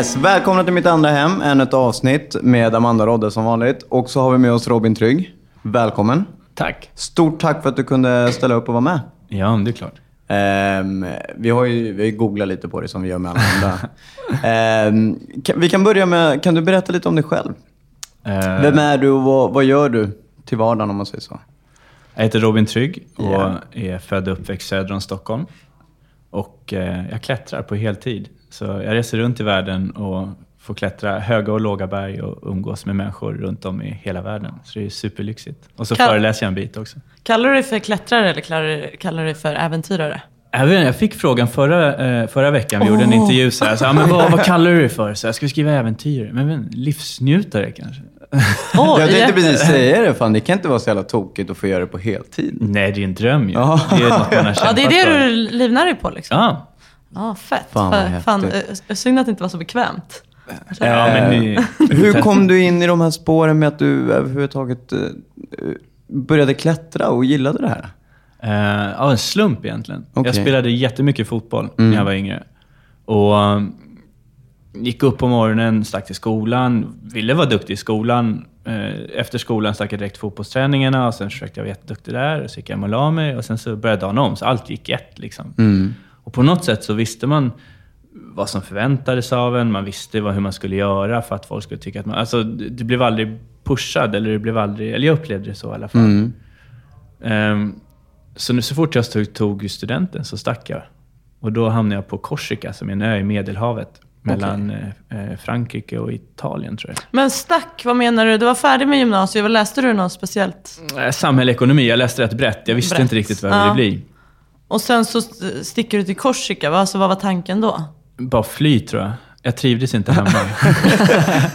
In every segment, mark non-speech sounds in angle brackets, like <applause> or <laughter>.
Yes, välkomna till mitt andra hem. Ännu ett avsnitt med Amanda Rodde som vanligt. Och så har vi med oss Robin Trygg. Välkommen. Tack. Stort tack för att du kunde ställa upp och vara med. Ja, det är klart. Ehm, vi har ju vi googlat lite på det som vi gör med alla andra. <laughs> Ehm, kan, vi kan börja med, kan du berätta lite om dig själv? Eh, Vem är du och vad, vad gör du till vardagen om man säger så? Jag heter Robin Trygg och Ja. är född och uppväxt söder om Stockholm. Och eh, jag klättrar på heltid. Så jag reser runt i världen och får klättra höga och låga berg och umgås med människor runt om i hela världen. Så det är superlyxigt. Och så Kan- föreläser jag en bit också. Kallar du dig för klättrare eller kallar, du dig för äventyrare? Jag, vet, inte, jag fick frågan förra, eh, förra veckan, vi gjorde en intervju så här, så, ja, men vad, vad kallar du dig för? Så jag vi skriva äventyr? Men, men livsnjutare kanske? Oj, Jag tänkte precis säga det, fan det kan inte vara så jävla tokigt att få göra det på heltid. Nej, det är en dröm ju. Ja. Det är något man har Ja, det är det för. du livnär dig på liksom? Ja, Ja, fett. Fan, Fan, fan, eh, synd att det inte var så bekvämt. ja men ni, Hur kom du in i de här spåren med att du överhuvudtaget eh, började klättra och gillade det här? Uh, ja, en slump egentligen. Okej. Jag spelade jättemycket fotboll Mm. när jag var yngre. Och um, gick upp på morgonen, stack till skolan, ville vara duktig i skolan. Eh, efter skolan stack jag direkt till fotbollsträningarna och sen försökte jag vara jätteduktig där. Och så gick jag hem och la mig och sen så började dagen om. Så allt gick ett liksom. Mm. Och på något sätt så visste man vad som förväntades av en. Man visste vad, hur man skulle göra för att folk skulle tycka att man... Alltså, du blev aldrig pushad, eller, du blev aldrig, eller jag upplevde det så i alla fall. Mm. Ehm, så nu så fort jag tog, tog studenten så stack jag. Och då hamnade jag på Korsika, som är en ö i Medelhavet. Mellan eh, eh, Frankrike och Italien, tror jag. Men stack, vad menar du? Du var färdig med gymnasiet. Vad läste du något speciellt? Eh, Samhälle och ekonomi, jag läste rätt brett. Jag visste Brett. inte riktigt vad jag Ja. ville bli. Och sen så st- sticker du till Korsika. Vad- Alltså, vad var tanken då? Bara fly, tror jag. Jag trivdes inte hemma. <laughs>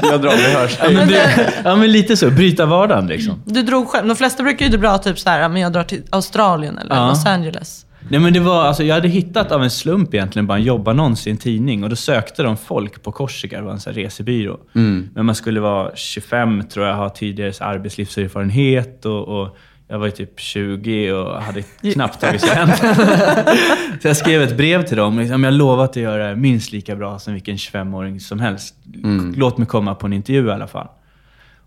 Jag drar, det hörs. ja, men det, ja, men lite så. Bryta vardagen liksom. Du drog själv. De flesta brukar ju dra typ så här, men jag drar till Australien eller Ja. Los Angeles. Nej, men det var, alltså, jag hade hittat av en slump egentligen bara en jobbannons i en tidning och då sökte de folk på Korsika, det var en sån resebyrå. Men man skulle vara 25, tror jag, ha tidigare arbetslivserfarenhet och, och jag var ju typ 20 och hade knappt tagit student. <laughs> så jag skrev ett brev till dem. Liksom, jag lovat att göra det minst lika bra som vilken 25-åring som helst. Låt mig komma på en intervju i alla fall.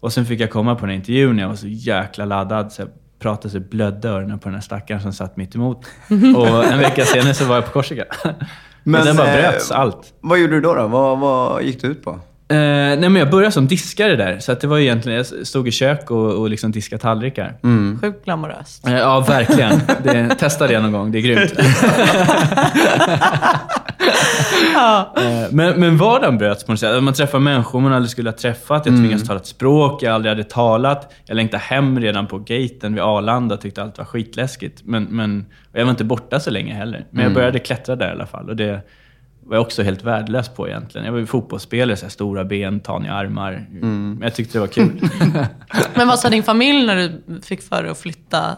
Och sen fick jag komma på den intervjun. Jag var så jäkla laddad. Så jag pratade så blödde öronen på den här stackaren som satt mitt emot. <laughs> Och en vecka senare så var jag på Korsika. Men, den bara eh, bröts, allt. Vad gjorde du då? då? Vad, vad gick du ut på? Eh, nej, men jag började som diskare där. Så att det var egentligen, jag stod i kök och, och liksom diskade tallrikar. Sjukt glamoröst. Eh, Ja, verkligen. Det, <laughs> testa det någon gång, det är grymt. <laughs> Eh, men, men vardagen bröts på något sätt. Man träffar människor man aldrig skulle ha träffat. Jag tvingades tala ett språk jag aldrig hade talat. Jag längtade hem redan på gaten vid Arlanda och tyckte allt var skitläskigt. Men, men, jag var inte borta så länge heller. Men jag började klättra där i alla fall. Och det var jag också helt värdelös på egentligen. Jag var ju fotbollsspelare, så här, stora ben, taniga armar. Men jag tyckte det var kul. <laughs> Men vad sa din familj när du fick för dig att flytta,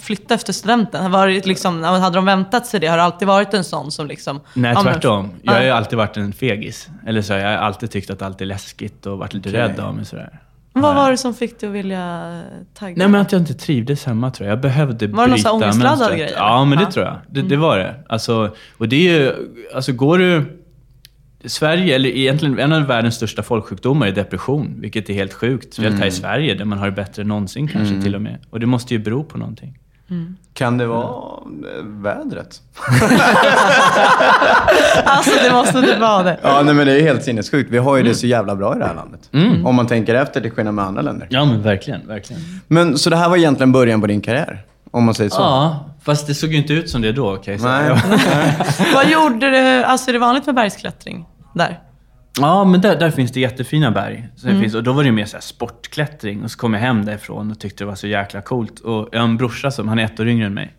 flytta efter studenten? Var det liksom, hade de väntat sig det? Har du alltid varit en sån som liksom... Nej, tvärtom. Jag har ju alltid varit en fegis. Eller så, jag har alltid tyckt att allt är läskigt och varit lite rädd av mig. Sådär. Vad var det som fick dig att vilja tagga? Nej, men att jag inte trivdes hemma tror jag. Jag behövde Var det någon bryta sån här ångestladdad mönstret. grej? Ja, men det tror jag. Det, det var det. Alltså, och det är ju, alltså går du... Sverige, eller egentligen en av världens största folksjukdomar är depression, vilket är helt sjukt. Speciellt här i Sverige, där man har det bättre än någonsin kanske till och med. Och det måste ju bero på någonting. Kan det vara eh, vädret? <laughs> Alltså det måste inte vara det. Ja, nej, men det är helt sinnessjukt. Vi har ju det så jävla bra i det här landet. Om man tänker efter till skillnad med andra länder. Ja, men verkligen. verkligen. Men så det här var egentligen början på din karriär? Om man säger så? Ja, fast det såg ju inte ut som det då jag säga. Nej. <laughs> Vad gjorde du? Alltså är det vanligt med bergsklättring där? Ja, men där, där finns det jättefina berg. Så Mm. finns, och då var det mer så sportklättring. Och så kom jag hem därifrån och tyckte det var så jäkla coolt. Och jag har en brorsa som, han är ett år yngre än mig.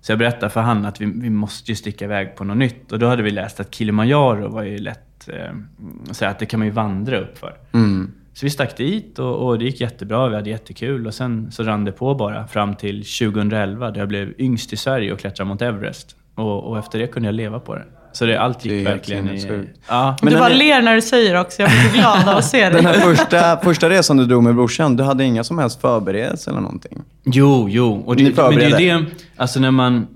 Så jag berättade för han att vi, vi måste ju sticka iväg på något nytt. Och då hade vi läst att Kilimanjaro var ju lätt, eh, så att det kan man ju vandra upp för. Så vi stack dit och, och det gick jättebra, vi hade jättekul. Och sen så rann det på bara fram till 2011 då jag blev yngst i Sverige och klättrade mot Everest. Och, och efter det kunde jag leva på det. Så det, allt gick Det verkligen i... Ja, du den bara är- ler när du säger det också. Jag blir så glad av att se <laughs> Den här det. första, första resan du drog med brorsan, du hade inga som helst förberedelser eller någonting? Jo, jo. Och Ni det, men det är ju det, alltså när man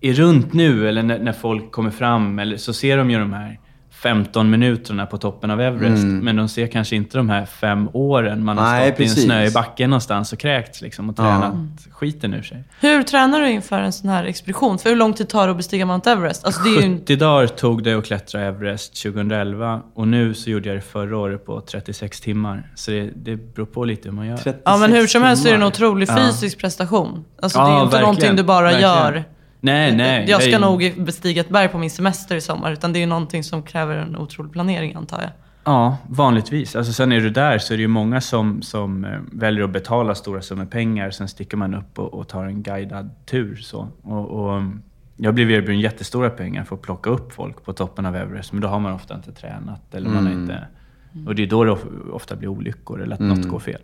är runt nu eller när, när folk kommer fram eller, så ser de ju de här 15 minuterna på toppen av Everest. Men de ser kanske inte de här fem åren man har Mm. Nej, stått i en precis. snöig backe någonstans och kräkts liksom, och tränat skiten ur sig. Hur tränar du inför en sån här expedition? För hur lång tid tar det att bestiga Mount Everest? Alltså det är ju en... 70 dagar tog det att klättra Everest 2011 och nu så gjorde jag det förra året på 36 timmar. Så det, det beror på lite hur man gör. Ja men hur som helst så är det en timmar. otrolig fysisk prestation. Alltså det är Ja, ju inte verkligen, någonting du bara verkligen. gör. Nej, nej. Jag ska jag- nog bestiga ett berg på min semester i sommar. Utan det är ju någonting som kräver en otrolig planering antar jag. Ja, vanligtvis. Alltså, sen är du där så är det ju många som, som eh, väljer att betala stora summor pengar. Sen sticker man upp och, och tar en guidad tur. Så. Och, och, mm, jag blev erbjuden jättestora pengar för att plocka upp folk på toppen av Everest. Men då har man ofta inte tränat. Eller man har inte, och det är då det of- ofta blir olyckor eller att något går fel.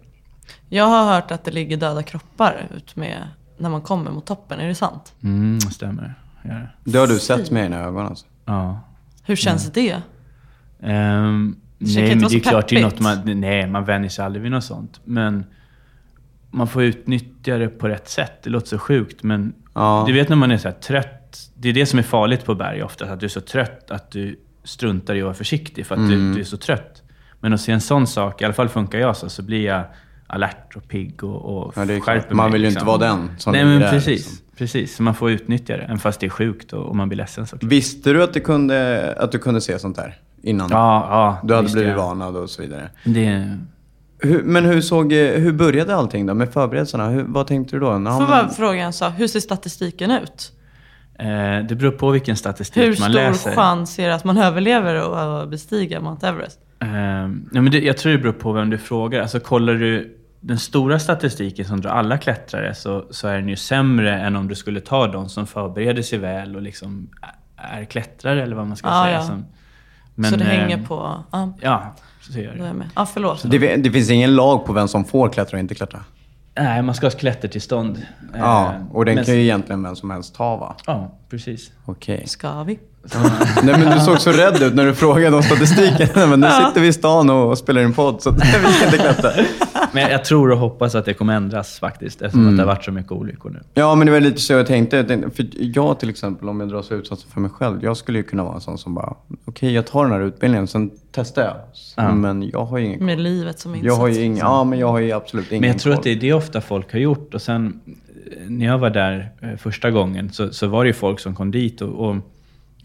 Jag har hört att det ligger döda kroppar ut med när man kommer mot toppen. Är det sant? Mm, stämmer. Gör det. Det har du sett med dina ögon alltså? Ja. Hur känns det? Ehm, Det kan nej, men det är klart, det är något man, nej, man vänjer sig aldrig vid något sånt. Men man får utnyttja det på rätt sätt. Det låter så sjukt, men Ja. du vet när man är så här trött. Det är det som är farligt på berg ofta, att du är så trött att du struntar i att vara försiktig för att Mm. du, du är så trött. Men att se en sån sak, i alla fall funkar jag så, så blir jag alert och pigg och, och Ja, det är skärper klart. Man mig, vill ju liksom. inte vara den som Nej, men där, precis. liksom. Precis, så man får utnyttja det, även fast det är sjukt och, och man blir ledsen såklart. Visste du att du kunde, att du kunde se sånt här innan? Ja, ja. Du hade blivit ja. varnad och så vidare. Det, Hur, men hur, såg, hur började allting då med förberedelserna? Hur, vad tänkte du då? När Får fråga en sak. Hur ser statistiken ut? Eh, det beror på vilken statistik Hur man stor läser. chans är det att man överlever och bestiga Mount Everest? Eh, men det, jag tror det beror på vem du frågar. Alltså, kollar du den stora statistiken som drar alla klättrare så, så är den ju sämre än om du skulle ta de som förbereder sig väl och liksom är klättrare eller vad man ska Ja, säga. ja. Som, så det eh, hänger på... Ja, Ja, så gör är det. jag med. Ja, förlåt. det, det finns ingen lag på vem som får klättra och inte klättra? Nej, man ska ha klättertillstånd. Ja, Eh, och den men- kan ju egentligen vem som helst ta va? Ja, precis. Okej. Ska vi? <laughs> Nej men du såg så rädd ut när du frågade om statistiken. <laughs> Men nu sitter vi i stan och spelar in podd så <laughs> vi ska inte klättra. Men jag tror och hoppas att det kommer ändras faktiskt, eftersom att det har varit så mycket olyckor nu. Ja, men det var lite så jag tänkte. För jag till exempel, om jag drar slutsatsen för mig själv. Jag skulle ju kunna vara en sån som bara, okej jag tar den här utbildningen, sen testar jag. Ja. Men jag har ju ingen Med livet som insats. Jag har ju ingen, ja men jag har ju absolut ingen Men jag tror koll. att det är det ofta folk har gjort. Och sen eh, när jag var där eh, första gången så, så var det ju folk som kom dit och, och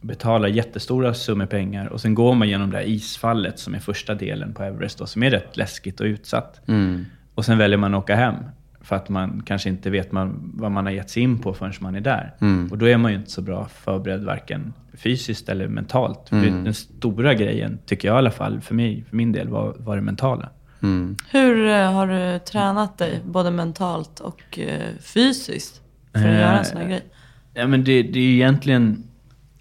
betalade jättestora summor pengar. Och sen går man genom det här isfallet som är första delen på Everest då, som är rätt läskigt och utsatt. Mm. Och sen väljer man att åka hem. För att man kanske inte vet man, vad man har gett sig in på förrän man är där. Mm. Och då är man ju inte så bra förberedd varken fysiskt eller mentalt. För Mm. Den stora grejen, tycker jag i alla fall, för, mig, för min del, var, var det mentala. Mm. Hur eh, har du tränat dig, både mentalt och eh, fysiskt, för att Eh, göra en sån här grej? Ja, men det, det är ju egentligen...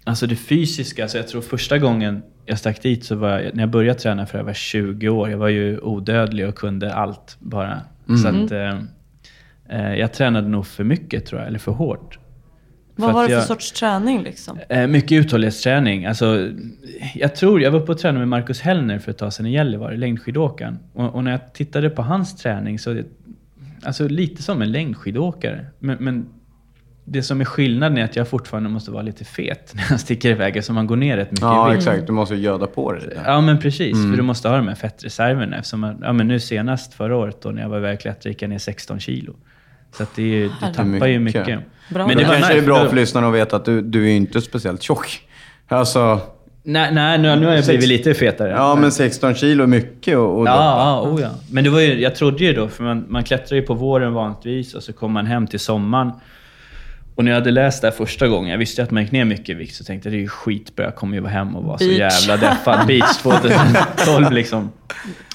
Alltså det fysiska. Alltså jag tror första gången jag stack dit så var jag, när jag började träna för jag var 20 år. Jag var ju odödlig och kunde allt bara. Så att, eh, eh, jag tränade nog för mycket tror jag, eller för hårt. Vad att var det för jag- sorts träning liksom? Eh, mycket uthållighetsträning. Alltså, jag tror, jag var uppe och tränade med Marcus Hellner för ett tag sedan i Gällivare, längdskidåkaren. Och, och när jag tittade på hans träning så, det, alltså lite som en längdskidåkare. Men, men det som är skillnaden är att jag fortfarande måste vara lite fet <laughs> när jag sticker iväg, så man går ner rätt mycket Ja, i vikt. exakt. Du måste göda på dig. Ja, men precis. För du måste ha de här fettreserverna. Eftersom man, ja, men nu senast förra året då, när jag var iväg och klättrade gick jag ner 16 kilo. Så att det är, ju- du tappar ju Mycket. mycket. Bra. Men det kanske nice, är bra för lyssnarna att veta att du, du är inte speciellt tjock. Alltså, Nej, nej nu, nu har jag blivit lite fetare. ja men 16 kilo är mycket och, och Ja, ja, oh ja. Men det var ju, jag trodde ju då, för man, man klättrar ju på våren vanligtvis och så kommer man hem till sommaren. Och när jag hade läst det här första gången, jag visste att man gick ner mycket i vikt, så tänkte jag det är ju skitbra, jag kommer ju vara hem och vara så Beach. jävla deffad. <laughs> Beach 2012 liksom.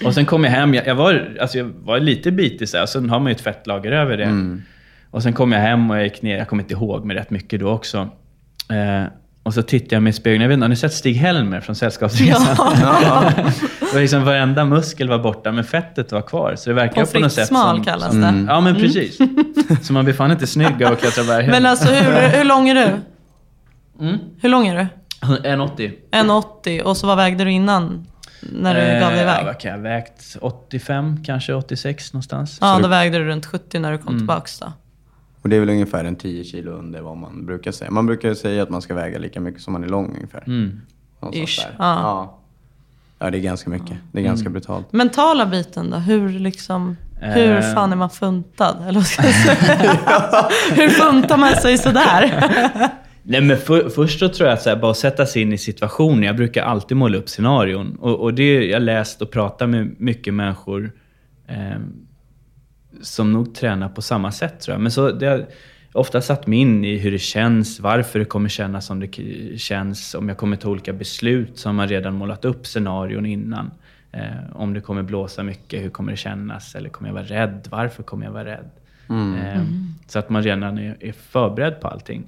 Och sen kom jag hem, jag, jag, var, alltså jag var lite bitig så här, sen har man ju ett fettlager över det. Och sen kom jag hem och jag gick ner, jag kommer inte ihåg, men rätt mycket då också. Eh, och så tittade jag mig i spegeln. Jag vet inte, har ni sett Stig-Helmer från Sällskapsresan? <laughs> det var liksom varenda muskel var borta, men fettet var kvar. Så det verkar på något sätt som... kallas som, det. Ja, men precis. Så man blir fan inte snygg av att klättra berg Men alltså hur, hur lång är du? Hur lång är du? 1,80. 1,80 och så vad vägde du innan? När du gav dig Eh, iväg? vad kan jag vägt? 85, kanske 86 någonstans. Ja, Så då du- vägde du runt 70 när du kom tillbaks då. Och det är väl ungefär en 10 kilo under vad man brukar säga. Man brukar säga att man ska väga lika mycket som man är lång ungefär. Någonstans Ish, där. ja. Ja. ja, det är ganska mycket. Det är ganska brutalt. Mentala biten då? Hur liksom... Hur Eh. fan är man funtad? Eller ska jag säga? <laughs> hur funtar man sig sådär? <laughs> Nej, men för, först så tror jag att så här, bara sätta sig in i situationen. Jag brukar alltid måla upp scenarion. Och, och det jag läst och pratat med mycket människor eh, som nog tränar på samma sätt tror jag. Men så det har ofta satt mig in i hur det känns, varför det kommer kännas som det känns. Om jag kommer ta olika beslut så har man redan målat upp scenarion innan. Eh, om det kommer blåsa mycket, hur kommer det kännas? Eller kommer jag vara rädd? Varför kommer jag vara rädd? Eh, så att man redan är, är förberedd på allting.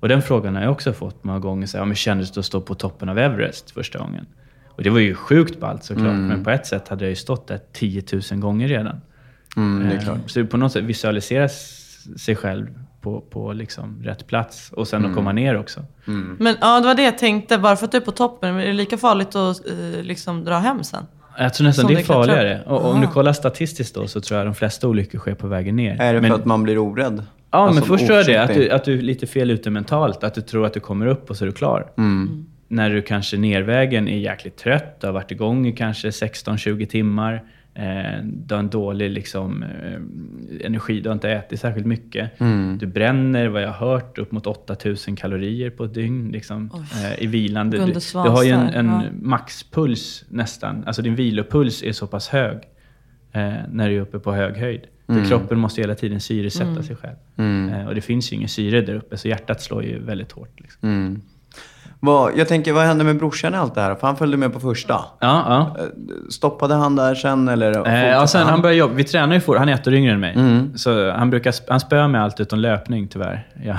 Och den frågan har jag också fått många gånger. Så här, ja, men kändes det att stå på toppen av Everest första gången? Och det var ju sjukt ballt såklart. Men på ett sätt hade jag ju stått där 10 000 gånger redan. Mm, det är Eh, klart. Så på något sätt visualisera sig själv på, på liksom rätt plats. Och sen att komma ner också. Men ja, det var det jag tänkte. Bara för att du är på toppen, är det lika farligt att eh, liksom dra hem sen? Jag tror nästan Som det är farligare. Och om du Aha. kollar statistiskt då så tror jag de flesta olyckor sker på vägen ner. Är det Men- för att man blir orädd? Ja, Alltså, men först tror jag det. Att du, att du är lite fel ute mentalt. Att du tror att du kommer upp och så är du klar. När du kanske nervägen är jäkligt trött, du har varit igång i kanske 16-20 timmar. Eh, du har en dålig liksom, eh, energi, du har inte ätit särskilt mycket. Du bränner, vad jag har hört, upp mot 8000 kalorier på ett dygn liksom, eh, i vilan. Du, du, har ju en, en ja. maxpuls nästan. Alltså din vilopuls är så pass hög eh, när du är uppe på hög höjd. För kroppen måste hela tiden syresätta sig själv. Eh, och det finns ju ingen syre där uppe, så hjärtat slår ju väldigt hårt. Liksom. Vad, jag tänker, vad hände med brorsan i allt det här? För han följde med på första. Ja, ja. Eh, Stoppade han där sen eller? Eh, ja, sen han började jobba. Vi tränar ju fort. Han är ett år yngre än mig. Så han, brukar, han spöar med allt utom löpning, tyvärr. Ja. <laughs>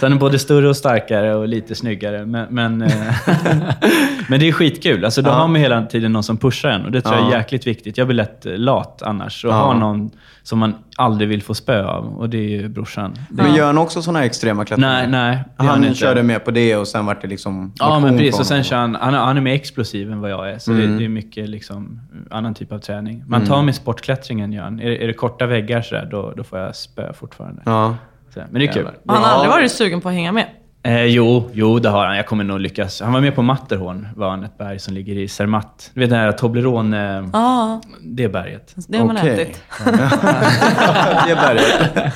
så han är både större och starkare och lite snyggare. Men, men, eh, <laughs> men det är skitkul. Alltså, då har man hela tiden någon som pushar en. Och det tror jag är Ja. jäkligt viktigt. Jag blir lätt lat annars. Och Ja. ha någon som man aldrig vill få spö av. Och det är ju brorsan. Det, Men gör han också sådana här extrema klättringar? Nej, nej, Han, han inte. körde med på det och sen vart det liksom Ja, men precis. Och sen kör han, han, är- han är mer explosiv än vad jag är. Så det, det är mycket liksom, annan typ av träning. Man tar med sportklättringen, gör han. Är, det- är det korta väggar sådär, då, då får jag spö fortfarande. Ja. Så, men det är kul. Han har aldrig varit sugen på att hänga med? Eh, jo, jo, det har han. Jag kommer nog lyckas. Han var med på Matterhorn, var han, ett berg som ligger i Zermatt. Du vet det här Toblerone, eh, Ja, det berget. det har man Okej. ätit. <laughs> det är berget.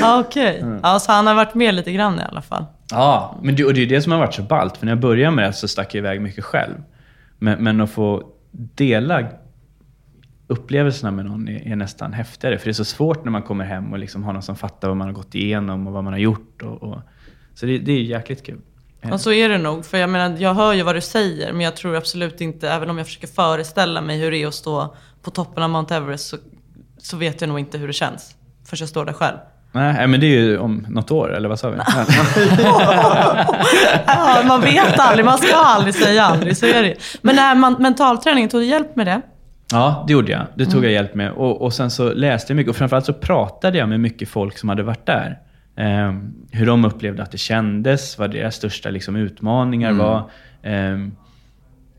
Ja, okej. Ja, så han har varit med lite grann i alla fall. Ja, men det, och det är det som har varit så ballt. För när jag började med det så stack jag iväg mycket själv. Men, men att få dela upplevelserna med någon är, är nästan häftigare. För det är så svårt när man kommer hem och liksom har någon som fattar vad man har gått igenom och vad man har gjort. Och, och, så det, det är jäkligt kul. Och så är det nog. För jag menar, jag hör ju vad du säger, men jag tror absolut inte, även om jag försöker föreställa mig hur det är att stå på toppen av Mount Everest, så, så vet jag nog inte hur det känns. Först jag står där själv. Nej, nej, men det är ju om något år, eller vad sa vi? <laughs> Ja, man vet aldrig, man ska aldrig säga aldrig, så är det Men den här man- mentalträningen, tog du hjälp med det? Ja, det gjorde jag. Det tog jag hjälp med. Och, och sen så läste jag mycket och framförallt så pratade jag med mycket folk som hade varit där. Ehm, hur de upplevde att det kändes, vad deras största liksom, utmaningar var. Ehm,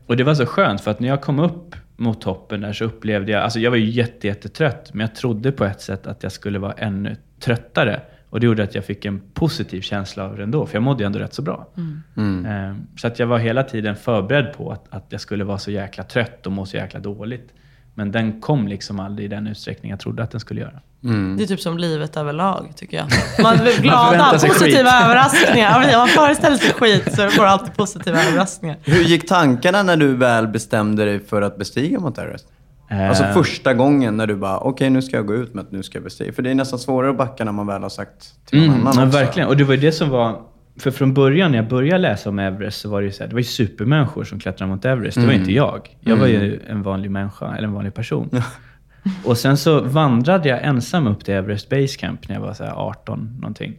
och det var så skönt, för att när jag kom upp mot toppen där så upplevde jag, alltså jag var ju jätte, jättetrött, men jag trodde på ett sätt att jag skulle vara ännu tröttare. Och det gjorde att jag fick en positiv känsla av det ändå, för jag mådde ju ändå rätt så bra. Ehm, Så att jag var hela tiden förberedd på att, att jag skulle vara så jäkla trött och må så jäkla dåligt. Men den kom liksom aldrig i den utsträckning jag trodde att den skulle göra. Det är typ som livet överlag, tycker jag. <laughs> Man blir glada, positiva skit. överraskningar. Man föreställer sig <laughs> skit, så får alltid positiva överraskningar. Hur gick tankarna när du väl bestämde dig för att bestiga Mount Everest? Alltså Ehm, första gången när du bara, okej nu ska jag gå ut med att nu ska jag bestiga. För det är nästan svårare att backa när man väl har sagt till någon Mm, annan ja, verkligen. Och det var ju det som var... För från början när jag började läsa om Everest så var det ju så här, det var ju supermänniskor som klättrade mot Everest. Det var Mm. inte jag. Jag var ju en vanlig människa, eller en vanlig person. Och sen så vandrade jag ensam upp till Everest Base Camp när jag var så här 18 någonting.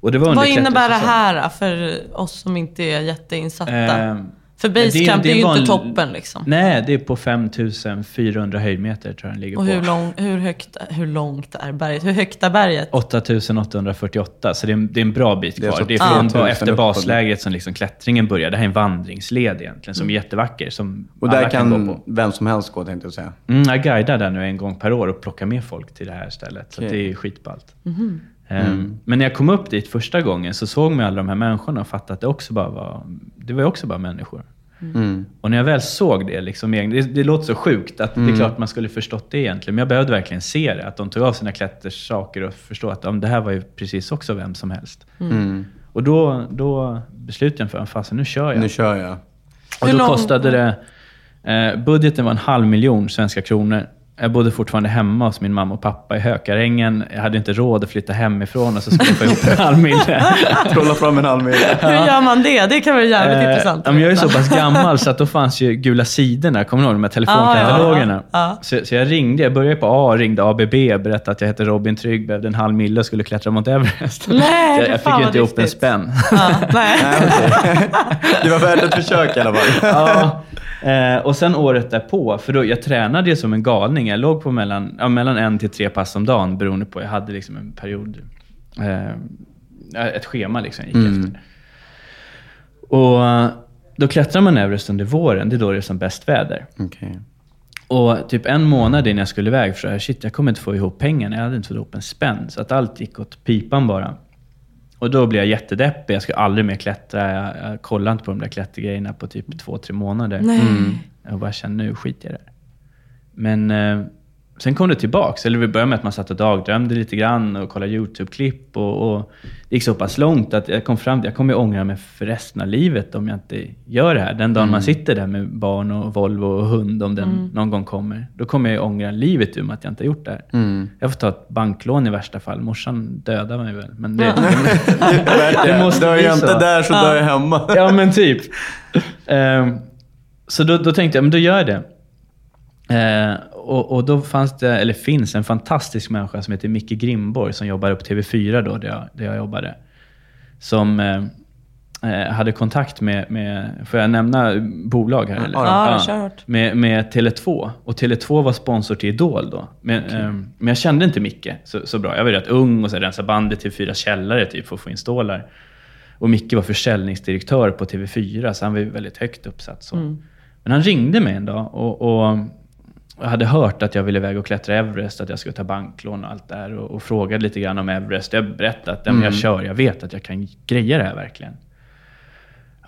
Och det var Vad innebär det här för oss som inte är jätteinsatta? Ehm, för det är- basecamp det är är ju inte toppen liksom. Nej, det är på 5400 höjdmeter tror jag den ligger Och på. hur, lång, hur, högt, hur långt är berget? Hur högt är berget? 8848, så det är, en, det är en bra bit Det är kvar. så Det är, från 10 000 efter baslägret som liksom klättringen börjar. Det här är en vandringsled egentligen, som är jättevacker. Som Och alla där kan, gå på. vem som helst gå tänkte jag säga. Mm, jag guidar där nu en gång per år och plockar med folk till det här stället. Så att Okej. det är skitballt. Ehm, Men när jag kom upp dit första gången så såg man alla de här människorna och fattade att det också bara var, det var också bara människor. Mm. Och när jag väl såg det, liksom, det, det låter så sjukt att det är klart man skulle förstått det egentligen, men jag behövde verkligen se det. Att de tog av sina klättersaker och förstå att men det här var ju precis också vem som helst. Och då, då beslutade jag för att fasen, nu kör jag. Nu kör jag. Och då kostade det... Eh, budgeten var en halv miljon svenska kronor. Jag bodde fortfarande hemma hos min mamma och pappa i Hökarängen. Jag hade inte råd att flytta hemifrån och så skulle jag få ihop en <laughs> halv mille. Trolla fram en halv mil. Hur gör man det? Det kan vara jävligt Eh, intressant. men jag är så pass gammal <laughs> så att då fanns ju Gula sidorna. Kommer du ihåg de här telefonkatalogerna? Ja, ja, ja. Så, så jag ringde. Jag började på A, ringde ABB, berättade att jag heter Robin Trygg, behövde en halv mille och skulle klättra mot Everest. Nej, jag, jag fick ju inte ihop en spänn. Ja, nej. <laughs> Det var värt ett försök i alla fall. ja. Eh, och sen året därpå, för då, jag tränade ju som en galning. Jag låg på mellan, ja, mellan en till tre pass om dagen beroende på, jag hade liksom en period, eh, ett schema liksom jag gick efter. Och då klättrar man Everest under våren, det är då det är som bäst väder. Okej. Och typ en månad innan jag skulle iväg, för jag, shit, jag kommer inte få ihop pengarna. Jag hade inte fått ihop en spänn. Så att allt gick åt pipan bara. Och då blev jag jättedeppig. Jag skulle aldrig mer klättra. Jag, jag kollade inte på de där klättergrejerna på typ två, tre månader. Nej. Jag bara kände, nu skiter jag i det. Men eh, sen kom det tillbaks. Eller vi började med att man satt och dagdrömde lite grann och kollade YouTube-klipp. Och, och det gick så pass långt att jag kom fram till jag kommer ångra mig för resten av livet om jag inte gör det här. Den dagen man sitter där med barn och Volvo och hund, om den någon gång kommer. Då kommer jag ju ångra livet ur mig att jag inte har gjort det här. Jag får ta ett banklån i värsta fall. Morsan dödar mig väl. Men det, <laughs> det måste <laughs> Dör jag inte så. där så dör jag hemma. <laughs> Ja, men typ. Ehm, så då, då tänkte jag, men då gör jag det. Eh, och, och då fanns det, eller finns en fantastisk människa som heter Micke Grimborg som jobbar på TV4 då, där jag, där jag jobbade. Som eh, eh, hade kontakt med, med, får jag nämna bolag här? Eller? Ja, kör hårt. med, med Tele2. Och Tele2 var sponsor till Idol då. Men, ehm, men jag kände inte Micke så, så bra. Jag var rätt ung och så rensade bandet till fyra källare typ för att få in stålar. Och Micke var försäljningsdirektör på TV4, så han var ju väldigt högt uppsatt. Så. Men han ringde mig en dag och, och jag hade hört att jag ville iväg och klättra Everest, att jag skulle ta banklån och allt där. Och, och frågade lite grann om Everest. Jag berättade att men jag kör, jag vet att jag kan greja det här verkligen.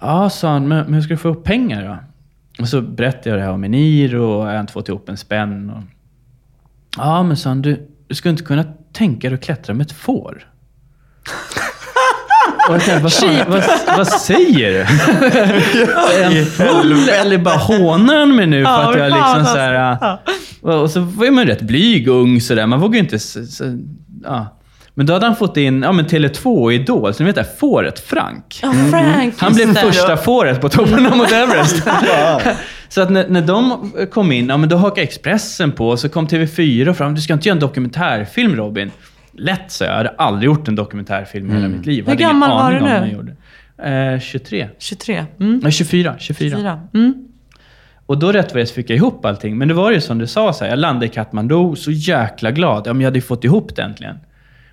Ja, sa han, men, men hur ska du få upp pengar då? Och så berättade jag det här om Enir och jag har inte fått ihop en spänn. Och... Ja, men sa han, du, du skulle inte kunna tänka dig att klättra med ett får? Och jag tänkte, vad, fan, vad, vad säger du? <laughs> är han full eller bara hånar han mig nu för att jag liksom så här, alltså. Och så var man rätt blyg och ung sådär. Man vågar ju inte... Så, så, ja. Men då hade han fått in ja, men Tele2 och Idol, så ni vet det här fåret Frank. Ja, Frank, Han just blev första fåret på toppen av Mount Everest. <laughs> så att när, när de kom in, ja, men då hakade Expressen på, och så kom TV4 fram. Du ska inte göra en dokumentärfilm Robin. Lätt, så jag. Jag hade aldrig gjort en dokumentärfilm i hela mitt liv. Hur gammal var du nu? vad jag gjorde. Eh, 23. 23. Mm. Nej, 24. 24. 24. Mm. Och då rätt vad det fick jag ihop allting. Men det var ju som du sa, så här, jag landade i Kathmandu så jäkla glad. Ja, men jag hade ju fått ihop det äntligen.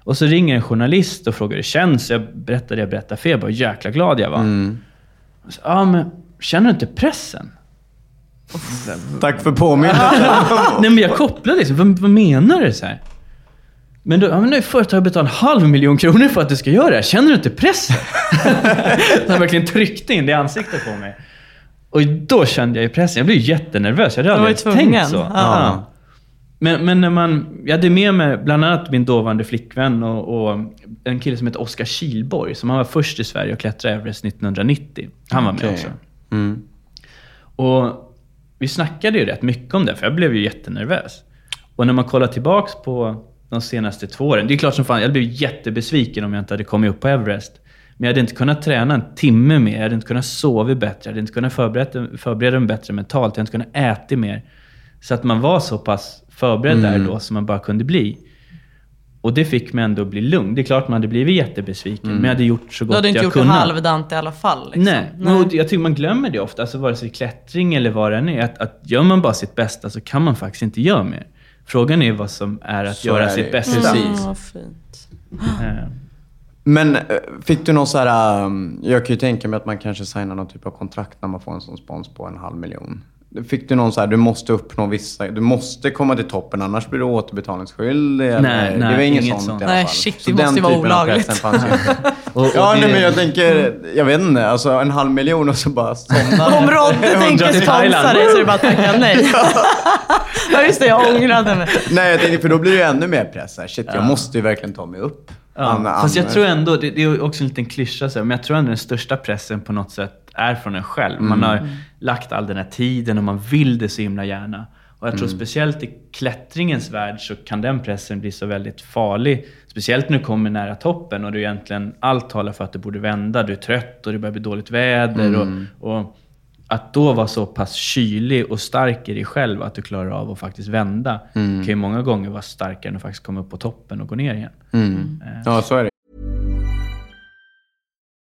Och så ringer en journalist och frågar hur det känns. Jag berättade jag berättade för er, bara jäkla glad jag var. Och så, Ja, men känner du inte pressen? Tack för påminnelsen. <laughs> Nej men jag kopplade liksom, vad, vad menar du? Så här? Men då, ja, men nu företaget betalat en halv miljon kronor för att du ska göra det här. Känner du inte pressen? <laughs> Han verkligen tryckte in det i ansiktet på mig. Och då kände jag ju pressen. Jag blev jättenervös. Jag hade aldrig tänkt så. Ja. Men, men när man, jag hade med mig bland annat min dåvarande flickvän och, och en kille som heter Oskar Kilborg, som han var först i Sverige att klättra Everest 1990. Han var med Okej. också. Mm. Och vi snackade ju rätt mycket om det, för jag blev ju jättenervös. Och när man kollar tillbaks på de senaste två åren, det är klart som fan, jag blev jättebesviken om jag inte hade kommit upp på Everest. Men jag hade inte kunnat träna en timme mer, jag hade inte kunnat sova bättre, jag hade inte kunnat förbereda, förbereda mig bättre mentalt, jag hade inte kunnat äta mer. Så att man var så pass förberedd där då som man bara kunde bli. Och det fick mig ändå att bli lugn. Det är klart man hade blivit jättebesviken, men jag hade gjort så Du gott hade inte jag gjort det halvdant i alla fall. Liksom. Nej, men och jag tycker man glömmer det ofta. Alltså vare sig klättring eller vad det än är. Att, att gör man bara sitt bästa så kan man faktiskt inte göra mer. Frågan är vad som är att Så göra är sitt bästa. Precis. Mm, fint. Eh, Men eh, fick du någon så här... um, Jag kan ju tänka mig att man kanske signar någon typ av kontrakt när man får en sån spons på en halv miljon. Fick du någon så här, du måste uppnå vissa, du måste komma till toppen annars blir du återbetalningsskyldig? eller? Nej, det nej, var inget, inget sånt, sånt. i alla Nej, fall. shit, Så det måste den ju vara olagligt. <laughs> och, och Ja, nej, men jag tänker, jag vet inte, alltså en halv miljon och så bara somna. <laughs> Om Rodde tänker sponsra Thailand. dig så är det bara att tacka nej. <laughs> ja just det, jag ångrade mig. Nej, jag tänkte, för då blir det ju ännu mer press. här. Shit, jag måste ju verkligen ta mig upp. Ja, fast jag tror ändå, det, det är också en liten klyscha, men jag tror ändå den största pressen på något sätt är från en själv. Man har lagt all den här tiden och man vill det så himla gärna. Och jag tror speciellt i klättringens värld så kan den pressen bli så väldigt farlig. Speciellt när du kommer nära toppen och du egentligen, allt talar för att det borde vända. Du är trött och det börjar bli dåligt väder. Och, och att då vara så pass kylig och stark i dig själv att du klarar av att faktiskt vända kan ju många gånger vara starkare än att faktiskt komma upp på toppen och gå ner igen. Ja, så är det.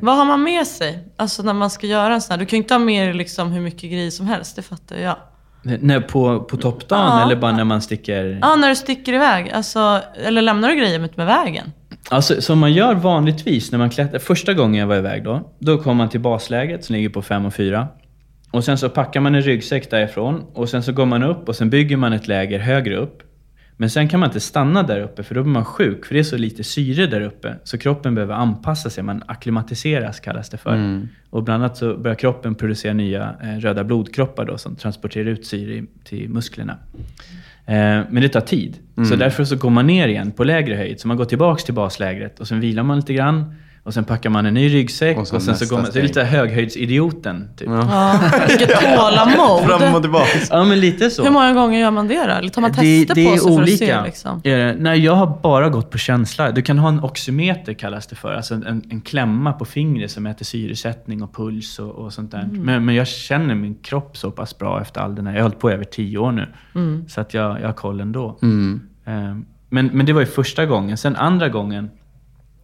Vad har man med sig? Alltså när man ska göra en sån här. Du kan ju inte ha med dig liksom hur mycket grejer som helst, det fattar jag. När, på, på toppdagen Ja. eller bara när man sticker? Ja, när du sticker iväg. Alltså, eller lämnar du grejer med, med vägen? Alltså, som man gör vanligtvis när man klättrar. Första gången jag var iväg då, då kom man till basläget som ligger på 5 och 4. Och sen så packar man en ryggsäck därifrån och sen så går man upp och sen bygger man ett läger högre upp. Men sen kan man inte stanna där uppe för då blir man sjuk för det är så lite syre där uppe. Så kroppen behöver anpassa sig, man akklimatiseras kallas det för. Och bland annat så börjar kroppen producera nya eh, röda blodkroppar då som transporterar ut syre i- till musklerna. Eh, men det tar tid. Så därför så går man ner igen på lägre höjd. Så man går tillbaks till baslägret och sen vilar man lite grann. Och sen packar man en ny ryggsäck Och och sen så går man... Det är lite höghöjdsidioten, typ. Ja. Ja, vilket <laughs> tålamod. Fram och tillbaka. men lite så. Hur många gånger gör man det då? Eller tar man tester det, det på sig för olika. att se? Liksom? Eh, nej, jag har bara gått på känsla. Du kan ha en oximeter kallas det för. Alltså en, en, en klämma på fingret som mäter syresättning och puls och, och sånt där. Mm. Men, men jag känner min kropp så pass bra efter all den här. Jag har hållit på i över tio år nu. Mm. Så att jag, jag har koll ändå. Mm. Eh, men, men det var ju första gången. Sen andra gången,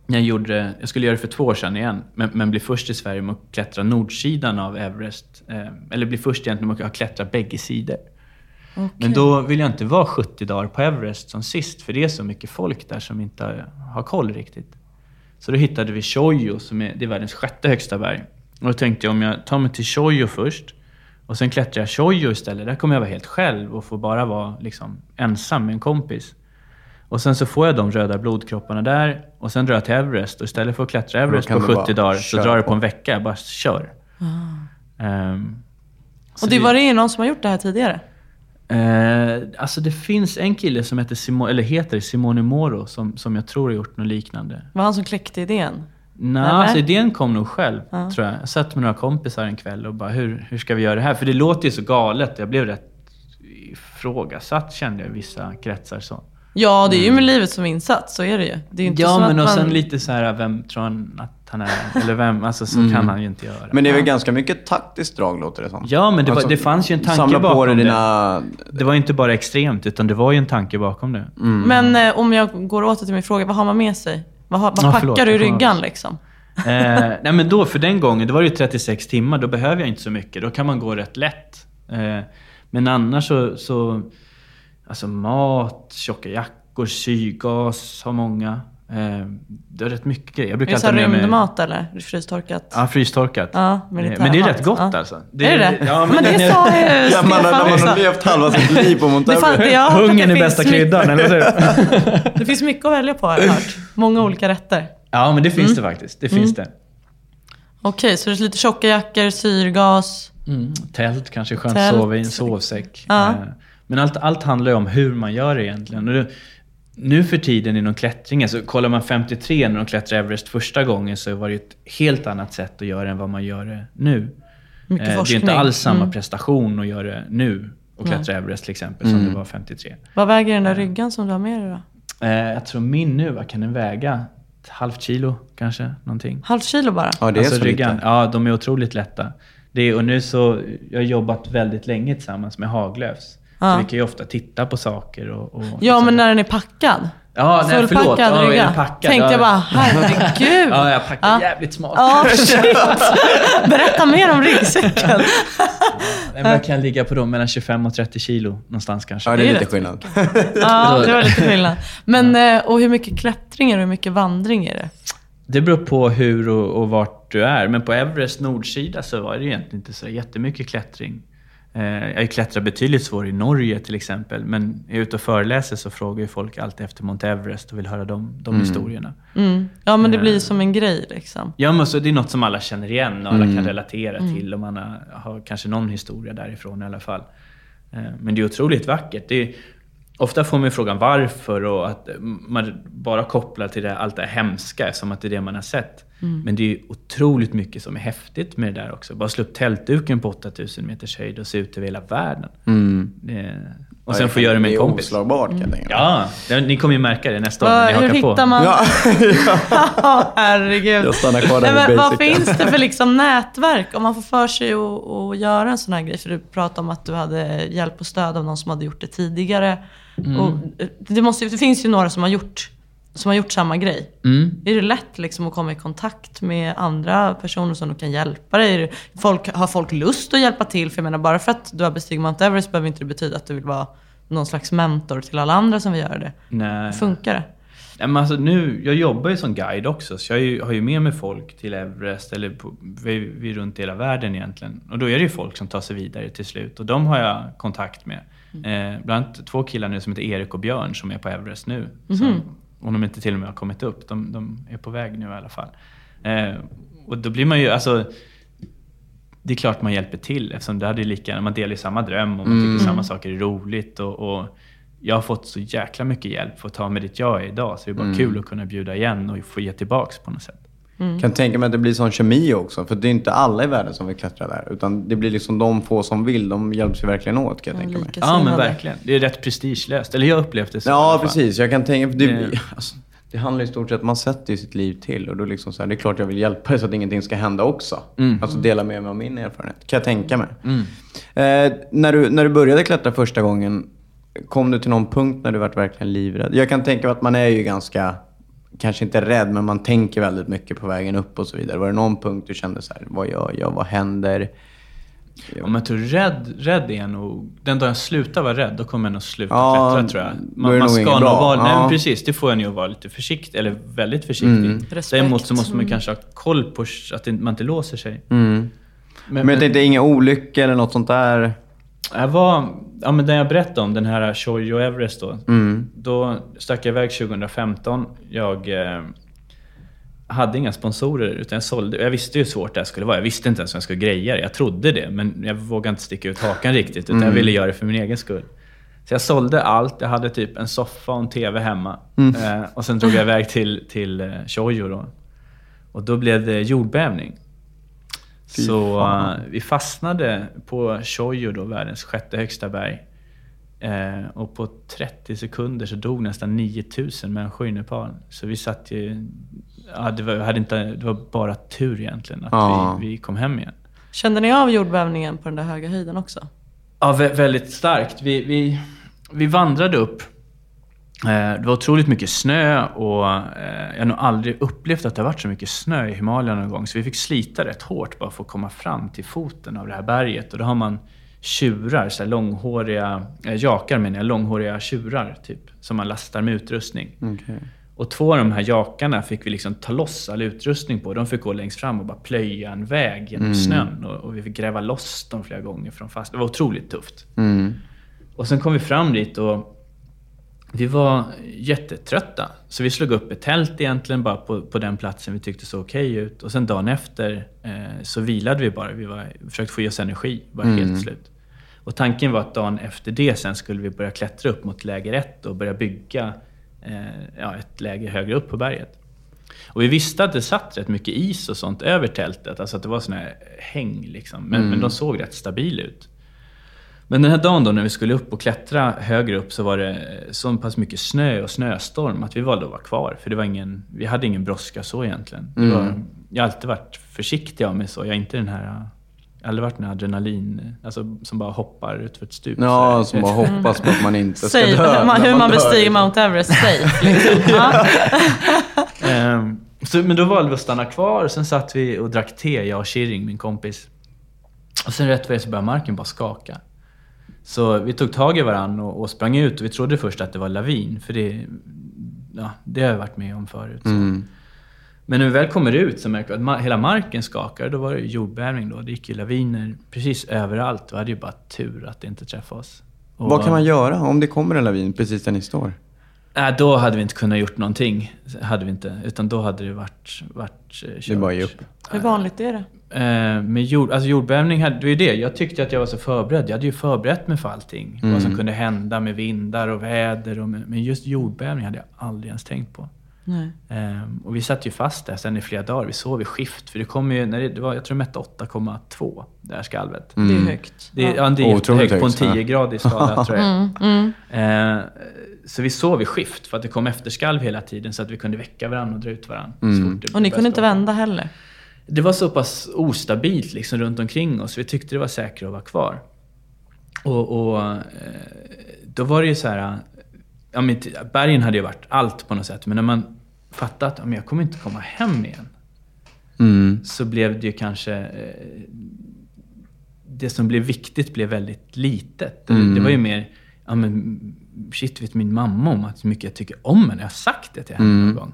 jag, gjorde, jag skulle göra det för två år sedan igen, men, men blev först i Sverige med att klättra nordsidan av Everest. Eh, eller bli först egentligen med att klättra bägge sidor. Men då vill jag inte vara 70 dagar på Everest som sist, för det är så mycket folk där som inte har, har koll riktigt. Så då hittade vi Choyo, som är, det är världens sjätte högsta berg. Och då tänkte jag om jag tar mig till Choyo först, och sen klättrar jag Choyo istället. Där kommer jag vara helt själv och får bara vara liksom, ensam med en kompis. Och sen så får jag de röda blodkropparna där, och sen drar jag till Everest. Och istället för att klättra Everest på du 70 bara dagar, så drar det på. en vecka. Jag bara kör. Ehm, så Och det var det någon som har gjort det här tidigare? Eh, alltså det finns en kille som heter, Simo, eller heter Simone Moro som, som jag tror har gjort något liknande. Var han som kläckte idén? Nej, alltså idén kom nog själv, tror jag. Jag satt med några kompisar en kväll och bara, hur, hur ska vi göra det här? För det låter ju så galet. Jag blev rätt ifrågasatt kände jag i vissa kretsar. Så. Ja, det är ju med livet som insats, så är det ju. Det är ju inte Ja, som men att och man... sen lite så här, vem tror han att han är? <laughs> Eller vem? Alltså så kan han ju inte göra. Men det är väl ganska mycket taktiskt drag låter det som. Ja, men det, var, Alltså, det fanns ju en tanke Samla på bakom det. dina... Det var ju inte bara extremt, utan det var ju en tanke bakom det. Men eh, om jag går åter till min fråga, vad har man med sig? Vad, har, vad Ja, packar förlåt, du i ryggan liksom? eh, nej men då, för den gången, då var det ju 36 timmar, då behöver jag inte så mycket. Då kan man gå rätt lätt. Eh, men annars så, så... Alltså mat, tjocka jackor, syrgas har många. Eh, det är rätt mycket grejer. Jag Är brukar det så här alltid ha med rymdmat eller? Frystorkat? Ja, frystorkat. Ja, Eh, men det är rätt gott Ja. alltså. är det det? Ja, men, det sa ju Ja, man, har- när Stefan man har levt halva sitt <laughs> liv på Mount Det, Everest. det, att Hungern det är bästa kryddan, eller du? <laughs> Det finns mycket att välja på har jag hört. Många olika rätter. Ja, men det finns Mm. det faktiskt. Det finns det. Okej, så det är lite tjocka jackor, syrgas. Mm. Tält, kanske skönt Tält. sova i en sovsäck. Ja. Eh, Men allt, allt handlar ju om hur man gör det egentligen. Och det, nu för tiden inom klättringen, så kollar man 53 när de klättrar Everest första gången så var det ett helt annat sätt att göra än vad man gör det nu. Mycket Eh, det är forskning. inte alls samma Mm. prestation att göra det nu och klättra Everest till exempel som det var 53. Vad väger den där ryggan som du har med dig då? Eh, jag tror min nu, vad kan den väga? Ett halvt kilo kanske, någonting. Halvt kilo bara? Ja, det är alltså så ryggan, lite. ja de är otroligt lätta. Det är, och nu så, jag har jobbat väldigt länge tillsammans med Haglöfs. Ja. Så vi kan ju ofta titta på saker och... och Ja, och men när den är packad? Ja, nej, förlåt. Fullpackad Ja, är rygga? den packad? Tänkte ja. jag bara, herregud. <laughs> Ja, jag packar Ja. jävligt smart. Ja, <laughs> shit. Berätta mer om ryggsäcken. <laughs> Den verkar ligga på då mellan 25 och 30 kilo någonstans kanske. Ja, det är lite skillnad. Ja, det var lite skillnad. Men, eh, och hur mycket klättring är det och hur mycket vandring är det? Det beror på hur och, och vart du är. Men på Everest nordsida så var det egentligen inte så jättemycket klättring. Eh, jag har ju klättrat betydligt svårare i Norge till exempel. Men är jag ute och föreläser så frågar ju folk alltid efter Mount Everest och vill höra de, de historierna. Mm. Ja, men det blir som en grej liksom. Ja, men så det är något som alla känner igen och alla kan relatera till. Och man har, har kanske någon historia därifrån i alla fall. Eh, Men det är otroligt vackert. Det är, ofta får man ju frågan varför och att man bara kopplar till det, allt det hemska som att det är det man har sett. Men det är otroligt mycket som är häftigt med det där också. Bara slå upp tältduken på 8000 meters höjd och se ut över hela världen. Det, och sen få göra det med en kompis. Det är oslagbart kan jag tänka mig. Ja, ni kommer ju märka det nästa år när Vad, ni hur hakar på. hittar man... Ja, <laughs> Ja, herregud. Jag stannar kvar där Nej, men Vad finns det för liksom nätverk om man får för sig att, att göra en sån här grej? För du pratade om att du hade hjälp och stöd av någon som hade gjort det tidigare. Mm. Och det, måste, det finns ju några som har gjort, som har gjort samma grej. Mm. Är det lätt liksom att komma i kontakt med andra personer som kan hjälpa dig? Folk, har folk lust att hjälpa till? För jag menar, bara för att du har bestigit Mount Everest behöver inte det betyda att du vill vara någon slags mentor till alla andra som vill göra det. Nej. Hur funkar det? Ja, men alltså nu, jag jobbar ju som guide också, så jag är ju, har ju med mig folk till Everest, eller på, vi, vi runt hela världen egentligen. Och då är det ju folk som tar sig vidare till slut, och de har jag kontakt med. Eh, bland annat två killar nu som heter Erik och Björn som är på Everest nu. Som, om de inte till och med har kommit upp, de, de är på väg nu i alla fall. Eh, och då blir man ju, alltså det är klart man hjälper till eftersom det hade lika man delar ju samma dröm och man tycker samma saker är roligt. Och, och jag har fått så jäkla mycket hjälp för att ta mig dit jag är idag. Så det är bara kul att kunna bjuda igen och få ge tillbaks på något sätt. Kan tänka mig att det blir sån kemi också. För det är inte alla i världen som vill klättra där. Utan det blir liksom de få som vill, de hjälps ju verkligen åt kan jag tänka mig. Ja, men verkligen. Det är rätt prestigelöst. Eller jag upplevde det så. Ja, precis. Jag kan tänka det, Det- <laughs> alltså, det handlar i stort sett, man sätter ju sitt liv till och då liksom så här, det är klart jag vill hjälpa dig så att ingenting ska hända också. Alltså dela med mig av min erfarenhet, kan jag tänka mig. Eh, när, du, när du började klättra första gången, kom du till någon punkt när du varit verkligen livrädd? Jag kan tänka mig att man är ju ganska, kanske inte rädd, men man tänker väldigt mycket på vägen upp och så vidare. Var det någon punkt du kände så här, vad gör jag, vad händer? Om jag tror rädd, rädd är nog... Den dag jag slutar vara rädd, då kommer jag nog sluta Ja, klättra tror jag. Man, man nog ska nog vara... Nej, Ja. men precis. Det får jag nog vara lite försiktig, eller väldigt försiktig. Mm. Respekt. Däremot så måste man kanske ha koll på att man inte låser sig. Mm. Men, Men jag tänkte, inga olyckor eller något sånt där? Jag var, ja men den jag berättade om, den här Choyo Everest då. Mm. Då stack jag iväg 2015. Jag eh, hade inga sponsorer, utan jag sålde. Jag visste ju hur svårt det här skulle vara. Jag visste inte ens hur jag skulle greja det. Jag trodde det, men jag vågade inte sticka ut hakan riktigt. Utan jag ville göra det för min egen skull. Så jag sålde allt. Jag hade typ en soffa och en TV hemma. Eh, och sen drog jag iväg till, till eh, Choyo då. Och då blev det jordbävning. Så eh, vi fastnade på Choyo då, världens sjätte högsta berg. Eh, och på 30 sekunder så dog nästan 9000 människor i Nepal. Så vi satt ju... Ja, det, var, hade inte, det var bara tur egentligen att Ja. vi, vi kom hem igen. Kände ni av jordbävningen på den där höga höjden också? Ja, vä- väldigt starkt. Vi, vi, vi vandrade upp. Eh, Det var otroligt mycket snö och eh, jag har nog aldrig upplevt att det har varit så mycket snö i Himalaya någon gång. Så vi fick slita rätt hårt bara för att komma fram till foten av det här berget. Och då har man tjurar, så långhåriga, eh, jakar menar jag, långhåriga tjurar typ. Som man lastar med utrustning. Okej. Och två av de här jakarna fick vi liksom ta loss all utrustning på. De fick gå längst fram och bara plöja en väg genom snön. Och, och vi fick gräva loss dem flera gånger från fast. Det var otroligt tufft. Mm. Och sen kom vi fram dit och vi var jättetrötta. Så vi slog upp ett tält egentligen bara på, på den platsen vi tyckte såg okej ut. Och sen dagen efter eh, så vilade vi bara. Vi var, försökte få i oss energi, var helt slut. Och tanken var att dagen efter det sen skulle vi börja klättra upp mot läger ett och börja bygga eh, ja, ett läger högre upp på berget. Och vi visste att det satt rätt mycket is och sånt över tältet. Alltså att det var såna här häng liksom. Men, men de såg rätt stabila ut. Men den här dagen då när vi skulle upp och klättra högre upp så var det så pass mycket snö och snöstorm att vi valde att vara kvar. För det var ingen, vi hade ingen brådska så egentligen. Det var, jag har alltid varit försiktig av mig så. Jag är inte den här... Jag har aldrig varit den här adrenalin, alltså som bara hoppar ut för ett stup. Ja, Så- som bara hoppas på att man inte ska Säg dö. hur man, hur man bestiger liksom. Mount Everest safe. <laughs> Liksom. <laughs> Så, men då valde vi att stanna kvar och sen satt vi och drack te, jag och Shiring, min kompis. Och sen rätt vad det så började marken bara skaka. Så vi tog tag i varandra och, och sprang ut och vi trodde först att det var lavin, för det, ja, det har jag varit med om förut. Så. Mm. Men när vi väl kommer ut så märker vi att ma- hela marken skakar. Då var det ju jordbävning då. Det gick ju laviner precis överallt. Vi hade ju bara tur att det inte träffade oss. Och- Vad kan man göra om det kommer en lavin precis där ni står? Nej, då hade vi inte kunnat gjort någonting. Hade vi inte. Utan då hade det varit, varit eh, kört. Det är bara ge upp. Hur vanligt är det? Eh, med jord, alltså jordbävning, hade, det var ju det. Jag tyckte att jag var så förberedd. Jag hade ju förberett mig för allting. Vad Mm. som kunde hända med vindar och väder. Och med, men just jordbävning hade jag aldrig ens tänkt på. Nej. Ehm, och vi satt ju fast där sen i flera dagar. Vi sov i skift. För det kom ju, när det, det var, jag tror det mätte 8,2, det här skalvet. Det är högt. Det, ja. det är Otroligt jättehögt på en högt, ja. 10-gradig skala <laughs> tror jag. Mm, mm. Eh, så vi sov i skift för att det kom efterskalv hela tiden så att vi kunde väcka varandra och dra ut varandra. Mm. Och ni kunde inte vända heller? Det var så pass ostabilt liksom runt omkring oss. Vi tyckte det var säkrare att vara kvar. Och, och eh, då var det ju så här... Ja, men, bergen hade ju varit allt på något sätt. Men när man fattade att ja, men jag kommer inte komma hem igen. Mm. Så blev det ju kanske... Eh, det som blev viktigt blev väldigt litet. Det, Mm. det var ju mer... Ja, men, shit, vet min mamma om att hur mycket jag tycker om henne? Jag har sagt det till henne Mm. någon gång.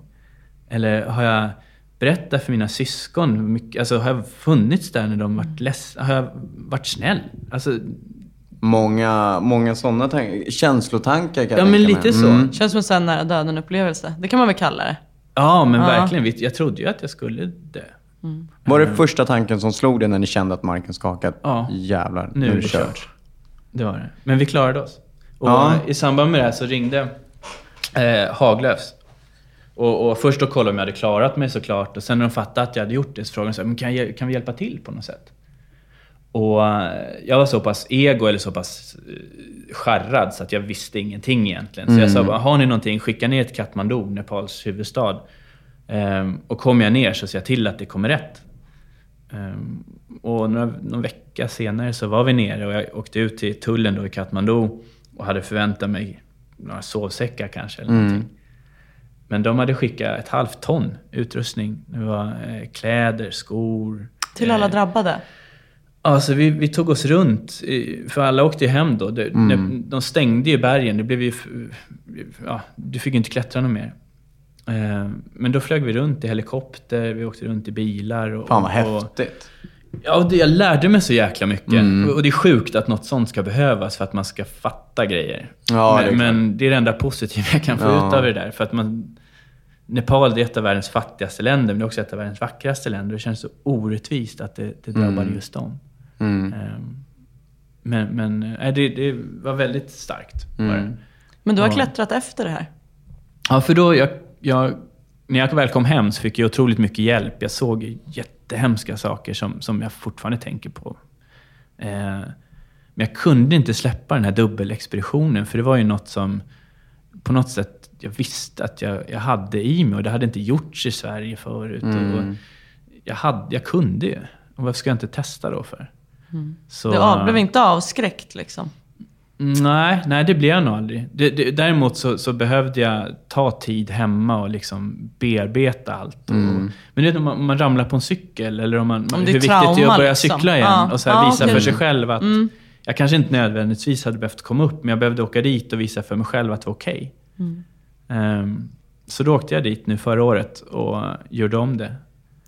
Eller har jag berättat för mina syskon? Mycket, alltså, har jag funnits där när de varit ledsna? Har jag varit snäll? Alltså, Många, många sådana tankar. Känslotankar kan Ja, jag men tänka lite mig. så. Mm. Känns som en sån här nära döden-upplevelse. Det kan man väl kalla det? ja, men Ja. verkligen. Jag trodde ju att jag skulle dö. Var det första tanken som slog dig när ni kände att marken skakat? Ja. Jävlar, Nu är det kört. Det var det. Men vi klarade oss. Och Ja. i samband med det här så ringde eh, Haglöfs. Och, och först då kollade de om jag hade klarat mig såklart. Och sen när de fattade att jag hade gjort det så frågade de så här, men kan, jag, kan vi hjälpa till på något sätt? Och eh, jag var så pass ego, eller så pass eh, skärrad, så att jag visste ingenting egentligen. Så jag sa bara, har ni någonting, skicka ner till Kathmandu, Nepals huvudstad. Ehm, och kommer jag ner så ser jag till att det kommer rätt. Ehm, och några, någon vecka senare så var vi nere och jag åkte ut till tullen då i Kathmandu och hade förväntat mig några sovsäckar kanske. Eller någonting. Men de hade skickat ett halvt ton utrustning. Det var eh, kläder, skor. Till alla eh, drabbade? Alltså vi, vi tog oss runt, för alla åkte ju hem då. Det, när, de stängde ju bergen, det blev ju... Ja, du fick ju inte klättra något mer. Eh, Men då flög vi runt i helikopter, vi åkte runt i bilar. Och, Fan vad och, häftigt. Ja, det, jag lärde mig så jäkla mycket. Och det är sjukt att något sånt ska behövas för att man ska fatta grejer. Ja, det men, klart. men det är det enda positiva jag kan få Ja. ut av det där. För att man, Nepal det är ett av världens fattigaste länder, men det är också ett av världens vackraste länder. Det känns så orättvist att det, det drabbar just dem. Mm. Ehm, Men, men äh, det, det var väldigt starkt. Var Mm. det. Men du har Ja. klättrat efter det här? Ja, för då, jag, jag, när jag väl kom hem så fick jag otroligt mycket hjälp. Jag såg jättehemska saker som, som jag fortfarande tänker på. Eh, men jag kunde inte släppa den här dubbelexpeditionen, för det var ju något som på något sätt jag visste att jag, jag hade i mig och det hade inte gjorts i Sverige förut. Och jag, hade, jag kunde ju. Och varför ska jag inte testa då för? Så, Du blev inte avskräckt liksom? Nej, nej det blev jag nog aldrig. Det, det, däremot så, så behövde jag ta tid hemma och liksom bearbeta allt. Och, Men du vet om man, om man ramlar på en cykel eller om man, Om det hur viktigt det är trauma, att börja liksom. cykla igen Ja. och så här Ja, visa okej. för sig själv att jag kanske inte nödvändigtvis hade behövt komma upp, men jag behövde åka dit och visa för mig själv att det var okej. Ehm, så då åkte jag dit nu förra året och gjorde om det.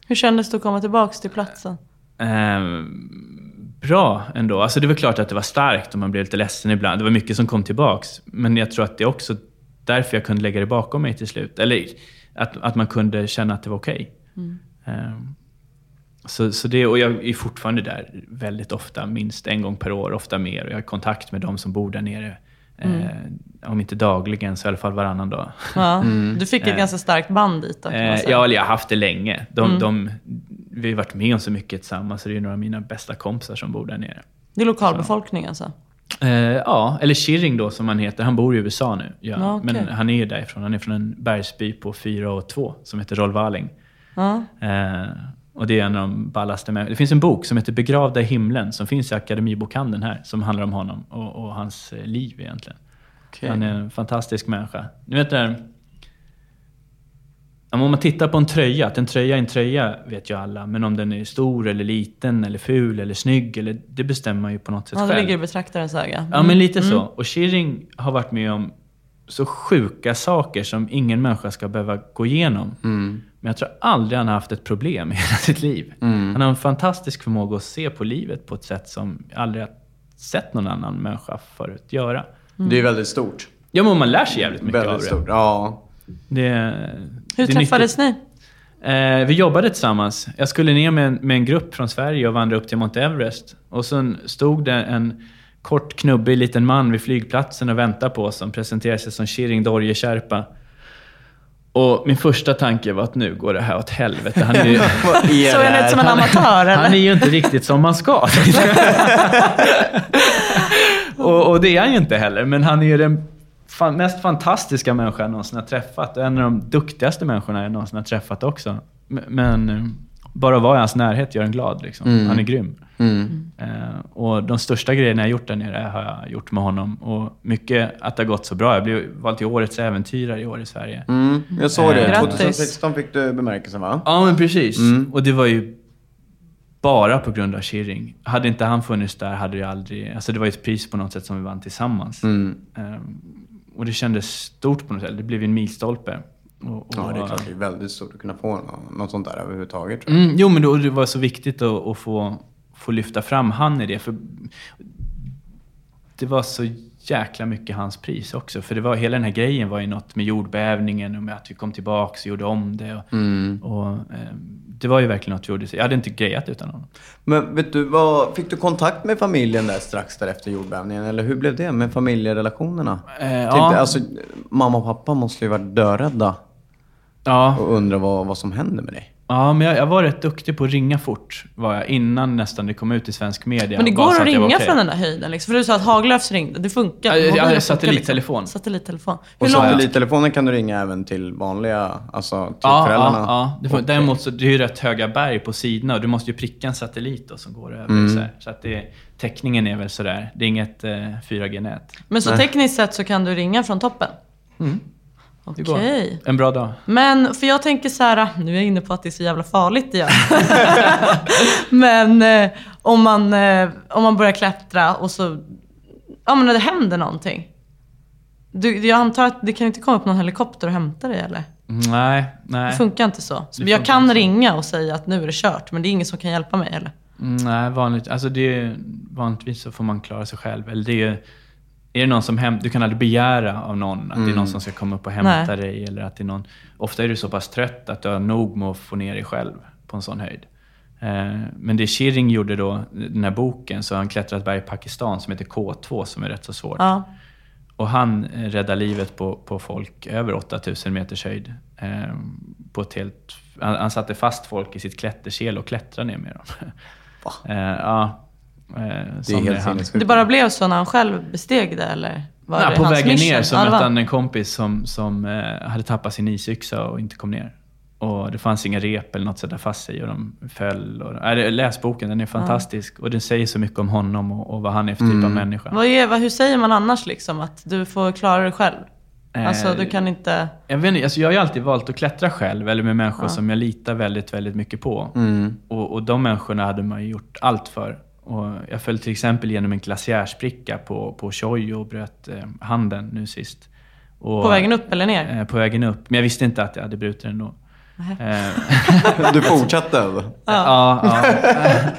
Hur kändes det att komma tillbaka till platsen? Ehm, bra ändå. Alltså det var klart att det var starkt och man blev lite ledsen ibland. Det var mycket som kom tillbaks. Men jag tror att det är också därför jag kunde lägga det bakom mig till slut. Eller att, att man kunde känna att det var okej. Ehm, så, så det, och jag är fortfarande där väldigt ofta, minst en gång per år, ofta mer. Och jag har kontakt med de som bor där nere. Eh, om inte dagligen så i alla fall varannan dag. Ja. Du fick ett Eh. ganska starkt band dit då, kan man Eh, säga. ja, eller jag har haft det länge. De, de, vi har varit med om så mycket tillsammans, så det är några av mina bästa kompisar som bor där nere. Det är lokalbefolkning alltså? Eh, ja, eller Shiring då som han heter. Han bor i USA nu. Ja. Okej. Men han är ju därifrån. Han är från en bergsby på 4 och 2 som heter Rollvaling. Ja. Eh, och det är en av de ballaste. Det finns en bok som heter Begravda i himlen som finns i Akademibokhandeln här. Som handlar om honom och, och hans eh, liv egentligen. Han är en fantastisk människa. Ni vet men Om man tittar på en tröja, att en tröja är en tröja vet ju alla. Men om den är stor eller liten eller ful eller snygg, eller, det bestämmer man ju på något sätt Ja, det själv. ligger i betraktarens öga. Ja, men lite så. Och Shiring har varit med om så sjuka saker som ingen människa ska behöva gå igenom. Men jag tror aldrig han har haft ett problem i <laughs> hela sitt liv. Han har en fantastisk förmåga att se på livet på ett sätt som jag aldrig har sett någon annan människa förut göra. Det är väldigt stort. Ja, men man lär sig jävligt mycket Väldigt av det. stort. Ja. det. Hur träffades ni? Eh, vi jobbade tillsammans. Jag skulle ner med en, med en grupp från Sverige och vandra upp till Mount Everest. Och sen stod det en kort, knubbig liten man vid flygplatsen och väntade på oss som presenterade sig som Shiring Dorje Sherpa. Och min första tanke var att nu går det här åt helvete. Han är ju, <laughs> Såg han ut som en amatör eller? han är ju inte riktigt som man ska. <laughs> och, och det är han ju inte heller, men han är ju den fan, mest fantastiska människan jag någonsin har träffat. Och en av de duktigaste människorna jag någonsin har träffat också. Men eh, bara att vara i hans närhet gör en glad. Liksom. Han är grym. Eh, och de största grejerna jag gjort där nere har jag gjort med honom. Och mycket att det har gått så bra. Jag blev vald till Årets äventyrare i år i Sverige. Mm, jag såg det. Grattis. 2016 fick du bemärkelsen va? Ja, men precis. Och det var ju bara på grund av Shiring. Hade inte han funnits där hade det aldrig... Alltså det var ju ett pris på något sätt som vi vann tillsammans. Ehm, och det kändes stort på något sätt. Det blev ju en milstolpe. Och, och, Ja, det är klart. Det är väldigt stort att kunna få nå- något sånt där överhuvudtaget. Tror jag. Mm, jo, men då, det var så viktigt att, att få, få lyfta fram han i det. För det var så jäkla mycket hans pris också. För det var, hela den här grejen var ju något med jordbävningen och med att vi kom tillbaka och gjorde om det. Och, och, eh, det var ju verkligen något vi gjorde. Jag hade inte grejat utan honom. Men vet du, vad, fick du kontakt med familjen där strax därefter jordbävningen? Eller hur blev det med familjerelationerna? Eh, Tänkte, ja. alltså, mamma och pappa måste ju varit dörädda. Ja, och undrar vad, vad som händer med dig. Ja men jag, jag var rätt duktig på att ringa fort, var jag, innan nästan det kom ut i svensk media. Men det går att ringa okej. från den där höjden liksom. För du sa att Haglöfs ringde, det funkar. Ja, ja, funkar satellittelefon. Liksom. Satellittelefon. Och Hur långt? satellittelefonen kan du ringa även till vanliga, alltså till Ja, föräldrarna. ja, ja. Det får, Och- Däremot så det är ju rätt höga berg på sidorna och du måste ju pricka en satellit då, som går över. Mm. Så, så att det, täckningen är väl sådär. Det är inget eh, 4G-nät. Men så tekniskt sett så kan du ringa från toppen? Mm. Okej. En bra dag. Men, för jag tänker så här, nu är jag inne på att det är så jävla farligt igen. <laughs> men eh, om, man, eh, om man börjar klättra och så, ja men när det händer någonting. Du, jag antar att det kan inte komma upp någon helikopter och hämta dig eller? Nej, nej. Det funkar inte så. så jag kan så. ringa och säga att nu är det kört, men det är ingen som kan hjälpa mig eller? Mm, Nej, vanligt, alltså det är, vanligtvis så får man klara sig själv. Eller det är, är det någon som häm, du kan aldrig begära av någon att det är någon som ska komma upp och hämta Nej. dig. Eller att det är någon, ofta är du så pass trött att du har nog med att få ner dig själv på en sån höjd. Eh, men det Shiring gjorde då, den här boken, så har han klättrat ett berg i Pakistan som heter K2 som är rätt så svårt. Ja. Och han eh, räddar livet på, på folk över 8000 meters höjd. Eh, på ett helt, han, han satte fast folk i sitt klättersel och klättrade ner med dem. <laughs> Eh, ja, eh, Det är han-. Det bara blev så när han själv besteg det eller? Var Ja, det på hans vägen mission? ner så Ja, mötte han en kompis som, som eh, hade tappat sin isyxa och inte kom ner. Och det fanns inga rep eller något att sätta fast sig och de föll. Och, äh, läs boken, den är fantastisk. Och den säger så mycket om honom och, och vad han är för typ Mm. av människa. Vad är, vad, hur säger man annars liksom? Att du får klara dig själv? Alltså Eh, du kan inte... Jag, vet inte, alltså jag har ju alltid valt att klättra själv, eller med människor som jag litar väldigt, väldigt mycket på. Mm. Och, och de människorna hade man ju gjort allt för. Och jag föll till exempel genom en glaciärspricka på, på Choi och bröt eh, handen nu sist. Och, På vägen upp eller ner? Eh, på vägen upp. Men jag visste inte att jag hade brutit den då. Eh, <laughs> Du fortsatte? alltså? ja, ja.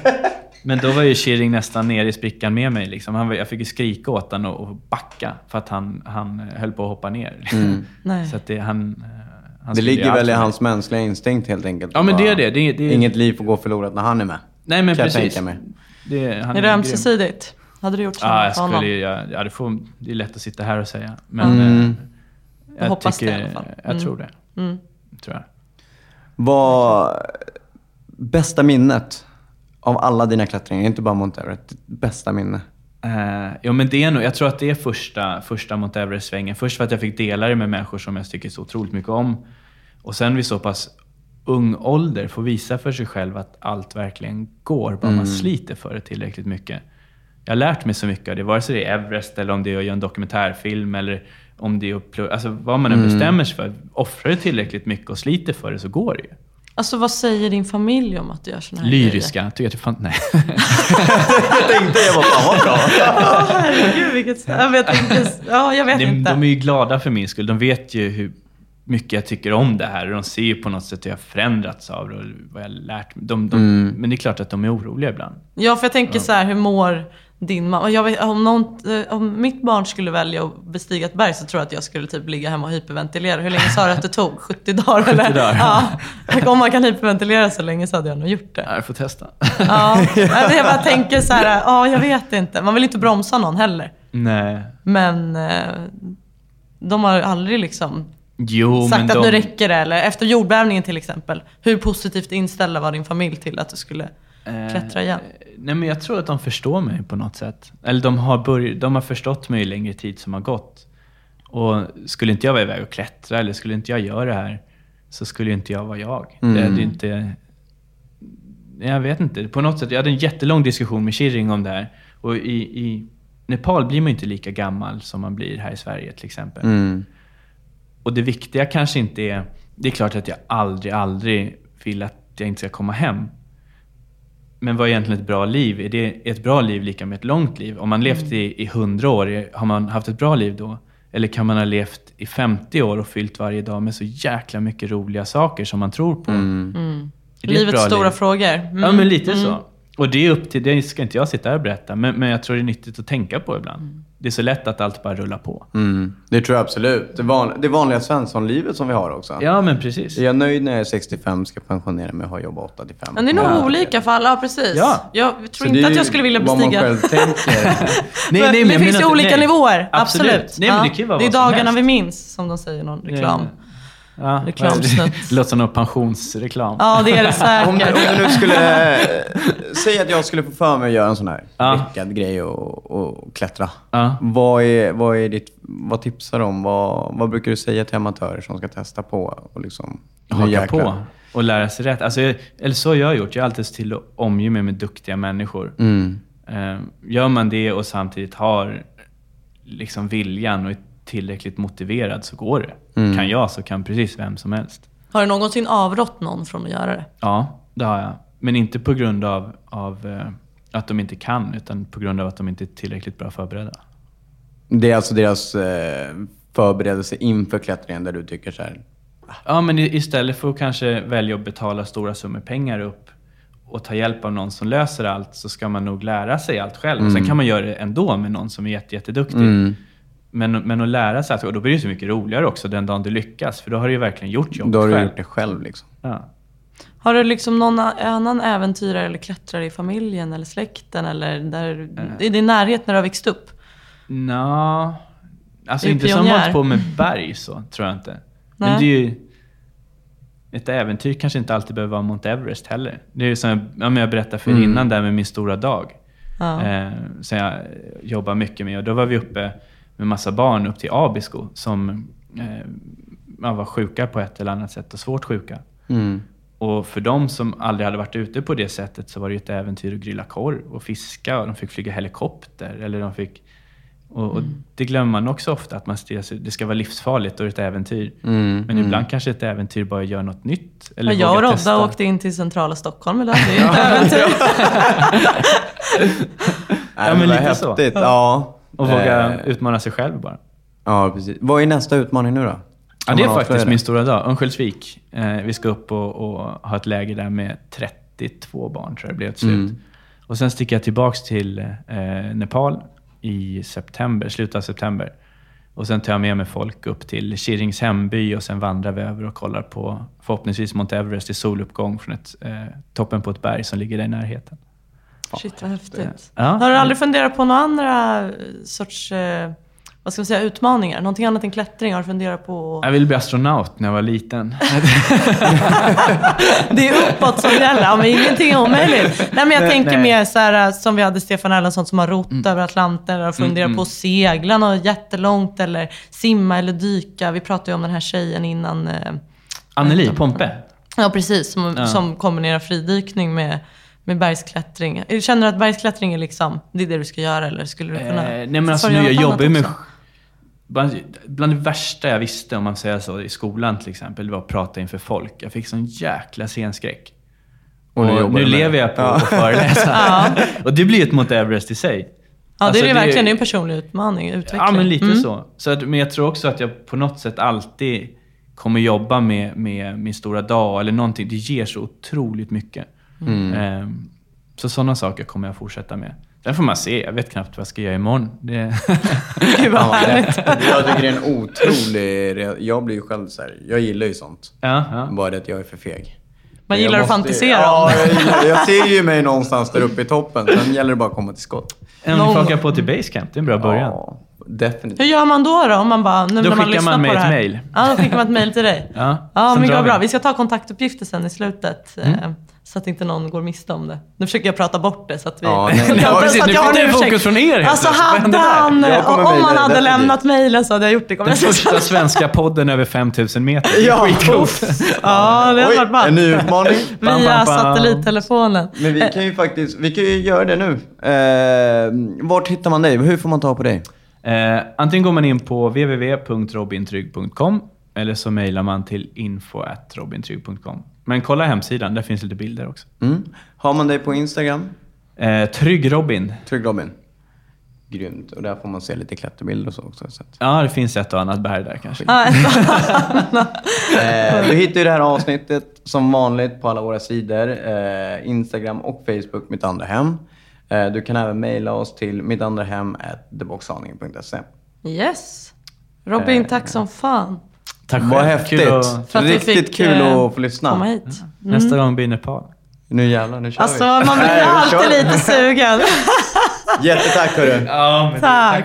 <laughs> Men då var ju Shiring nästan ner i sprickan med mig. Liksom. Han, jag fick ju skrika åt honom och, och backa för att han, han eh, höll på att hoppa ner. <laughs> Nej. Så att det, han, eh, han Det ligger väl i hans mänskliga instinkt helt enkelt. Ja, men det är det. Det det är- Inget liv får gå förlorat när han är med. Nej men precis. Det, han Är det ömsesidigt? Hade du gjort samma Ja, jag för honom? skulle, ju- ja, ja, det, får, det är lätt att sitta här och säga. Men Mm. eh, jag, hoppas det tycker, i alla fall. Jag Mm. tror det. Tror jag. Vad... Bästa minnet av alla dina klättringar, inte bara Mount Everest. ditt Bästa minne? Eh, jo, men det är nog, jag tror att det är första, första Mount Everest-svängen. Först för att jag fick dela det med människor som jag tycker så otroligt mycket om. Och sen vid så pass ung ålder få visa för sig själv att allt verkligen går, bara man sliter för det tillräckligt mycket. Jag har lärt mig så mycket av det, vare sig det är Everest eller om det är att göra en dokumentärfilm eller om det är att plugga, alltså vad man än bestämmer sig för. Offrar du tillräckligt mycket och sliter för det så går det ju. Alltså vad säger din familj om att du gör såna här Lyriska, tycker jag att det fan, nej. <laughs> Jag tänkte jag var fan vad bra. Åh herregud vilket... Jag vet inte. Ja, jag vet De, inte. de är ju glada för min skull. De vet ju hur mycket jag tycker om det här och de ser ju på något sätt hur jag har förändrats av det och vad jag har lärt mig. De, de, Men det är klart att de är oroliga ibland. Ja, för jag tänker så här, hur mår din mamma? Jag vet, om, någon, eh, om mitt barn skulle välja att bestiga ett berg så tror jag att jag skulle typ ligga hemma och hyperventilera. Hur länge sa du att det tog? <laughs> 70 dagar eller? 70 dagar. Ja. <laughs> Om man kan hyperventilera så länge så hade jag nog gjort det. Jag får testa. Ja. <laughs> Jag bara tänker så här, ja jag vet inte. Man vill inte bromsa någon heller. Nej. Men eh, de har aldrig liksom Jo, sagt men att de... nu räcker det. Eller efter jordbävningen till exempel. Hur positivt inställda var din familj till att du skulle klättra igen? Eh, Nej, men jag tror att de förstår mig på något sätt. Eller de har, börj- de har förstått mig i längre tid som har gått. Och skulle inte jag vara iväg och klättra eller skulle inte jag göra det här så skulle inte jag vara jag. Det Mm. är inte... Jag vet inte. På något sätt, jag hade en jättelång diskussion med Shiring om det här. Och i, i Nepal blir man inte lika gammal som man blir här i Sverige till exempel. Mm. Och det viktiga kanske inte är... Det är klart att jag aldrig, aldrig vill att jag inte ska komma hem. Men vad är egentligen ett bra liv? Är det ett bra liv lika med ett långt liv? Om man levt i, i 100 år, har man haft ett bra liv då? Eller kan man ha levt i 50 år och fyllt varje dag med så jäkla mycket roliga saker som man tror på? Är det ett Livets stora liv? frågor. Mm. Ja, men lite så. Och det är upp till, det ska inte jag sitta här och berätta, men, men jag tror det är nyttigt att tänka på ibland. Det är så lätt att allt bara rullar på. Mm. Det tror jag absolut. Det, van, det vanliga svenssonlivet som vi har också. Ja, men precis. Är jag nöjd när jag är 65, ska pensionera mig och ha jobbat 8 till 5. Men det är nog olika för alla, ja, precis. Ja. Jag tror Så det inte är att jag skulle vilja vad bestiga... man själv tänker. Nej, <laughs> Men nej, men det finns ju olika nej. nivåer, absolut. Absolut. Nej, men det kan ju vara det är vad dagarna helst. vi minns, som de säger i någon reklam. Ja. Ja. Reklamsnutt. <laughs> Det låter som någon pensionsreklam. Ja, det är det <laughs> Om du, om säkert. du nu skulle... eh, Säg att jag skulle få för mig att göra en sån här Ja. lyckad grej och, och klättra. Ja. Vad, är, vad, är ditt, vad tipsar du om? Vad, vad brukar du säga till amatörer som ska testa på? Och liksom, haka på och lära sig rätt. Alltså, jag- eller så har jag gjort. Jag har alltid sett till att omge mig med duktiga människor. Mm. Eh, gör man det och samtidigt har liksom viljan och är tillräckligt motiverad så går det. Mm. Kan jag så kan precis vem som helst. Har du någonsin avrått någon från att göra det? Ja, det har jag. Men inte på grund av, av eh, att de inte kan, utan på grund av att de inte är tillräckligt bra förberedda. Det är alltså deras eh, förberedelse inför klättringen där du tycker så här. Ja, men istället för att kanske välja att betala stora summor pengar upp och ta hjälp av någon som löser allt så ska man nog lära sig allt själv. Och sen kan man göra det ändå med någon som är jätte, jätteduktig. Men, men att lära sig och då blir det så mycket roligare också den dagen du lyckas. För då har du ju verkligen gjort jobbet Då har du själv. gjort det själv liksom. Ja. Har du liksom någon annan äventyrare eller klättrare i familjen eller släkten eller där, Eh. i din närhet när du har växt upp? Nå, alltså Är du inte som pionjär? hållit på med berg så, tror jag inte. Men Nej. det är ju... Ett äventyr kanske inte alltid behöver vara Mount Everest heller. Det är ju som jag, ja, men jag berättade för Mm. innan där med min stora dag. Ja. Eh, som jag jobbar mycket med. Och då var vi uppe med massa barn upp till Abisko som eh, var sjuka på ett eller annat sätt och svårt sjuka. Mm. Och för de som aldrig hade varit ute på det sättet så var det ju ett äventyr att grilla korv och fiska och de fick flyga helikopter. Eller de fick, och, och Mm. Det glömmer man också ofta, att man stirrar sig- det ska vara livsfarligt och ett äventyr. Mm. Men ibland kanske ett äventyr bara gör något nytt. Eller Ja, jag och Rodda testa. åkte in till centrala Stockholm idag. Det är ett äventyr. <laughs> Ja, men lite så. häftigt. Ja. Och våga Eh, utmana sig själv bara. Ja, precis. Vad är nästa utmaning nu då? Ja, det är faktiskt min stora dag. Örnsköldsvik. Eh, vi ska upp och, och ha ett läger där med 32 barn, tror jag det blev till slut. Och sen sticker jag tillbaks till eh, Nepal i september, slutet av september. Och sen tar jag med mig folk upp till Kirings hemby och sen vandrar vi över och kollar på förhoppningsvis Mount Everest i soluppgång från ett, eh, toppen på ett berg som ligger där i närheten. Shit vad häftigt. Ja. Har du aldrig funderat på några andra sorts eh, vad ska man säga, utmaningar? Någonting annat än klättring? Har du funderat på? Jag ville bli astronaut när jag var liten. <laughs> Det är uppåt som gäller. Ja, men ingenting är omöjligt. Nej, men jag tänker nej. mer så här, eh, som vi hade Stefan Erlandsson som har rott över Atlanten och funderat på att segla något jättelångt eller simma eller dyka. Vi pratade ju om den här tjejen innan. Eh, Anneli Pompe. ja, precis. Som, som kombinerar fridykning med, med bergsklättring. Känner du att bergsklättring är liksom, det är det du ska göra eller skulle du kunna? Eh, nej men alltså nu, jag jobbar ju med... Bland, bland det värsta jag visste, om man säger så, i skolan till exempel, var att prata inför folk. Jag fick sån jäkla scenskräck. Och Och nu nu, jobbar du med lever jag på att föreläsa. <laughs> och det blir ju ett Mount Everest i sig. Ja, Alltså, det är det det- verkligen. Det är en personlig utmaning, utveckling. Ja, men lite Mm. så. så att, men jag tror också att jag på något sätt alltid kommer jobba med, med min stora dag eller någonting. Det ger så otroligt mycket. Mm. Ehm, så sådana saker kommer jag fortsätta med. Sen får man se. Jag vet knappt vad jag ska göra imorgon. Det... Gud <laughs> vad Ja, härligt. jag tycker det är en otrolig... Jag blir ju själv så här, jag gillar ju sånt. ja, ja. Bara det att jag är för feg. Man gillar att måste- fantisera ja, jag, jag ser ju mig någonstans där uppe i toppen. Sen gäller det bara att komma till skott. Om Någon gång. åka på till Basecamp, det är en bra början. Ja, definitivt. Hur gör man då, då om man bara, nu Då när man skickar man mig ett mail. Ja, då skickar man ett mail till dig. <laughs> Ja, Ja, men drar vad vi. bra. Vi ska ta kontaktuppgifter sen i slutet. eh, Så att inte någon går miste om det. Nu försöker jag prata bort det så att vi... Ja, <laughs> nej, ja, precis. Nu fick ursäkt. fokus från er helt Alltså hade han... Om det, hade definitivt. lämnat mejlen så hade jag gjort det. Den första svenska podden över 5000 meter. Ja. Skitcoolt. <laughs> Ja, det har Oj, varit bra. en ny utmaning. Bam, <laughs> Via bam, bam. satellittelefonen. Men vi kan ju faktiskt, vi kan ju göra det nu. Eh, vart hittar man dig? Hur får man ta på dig? Eh, antingen går man in på www.robintrygg.com eller så mejlar man till info.robintrygg.com. Men kolla hemsidan, där finns lite bilder också. Mm. Har man dig på Instagram? Eh, Trygg Robin. Trygg Robin. Grymt. Och där får man se lite klätterbilder och så också. Så att. Ja, det finns ett och annat berg där kanske. <laughs> Eh, du hittar ju det här avsnittet som vanligt på alla våra sidor. Eh, Instagram och Facebook, Mitt Andra Hem. Eh, du kan även mejla oss till mittandrahem.theboxaningen.se. Yes. Robin, tack som fan. Tack Vad själv. häftigt. Kul att- Riktigt fick, kul eh, att få lyssna. Komma hit. Nästa gång blir Nepal. Nu jävlar, nu kör Alltså, vi. man blir Nej, vi alltid lite sugen. Jättetack hörru. Ja, men Tack.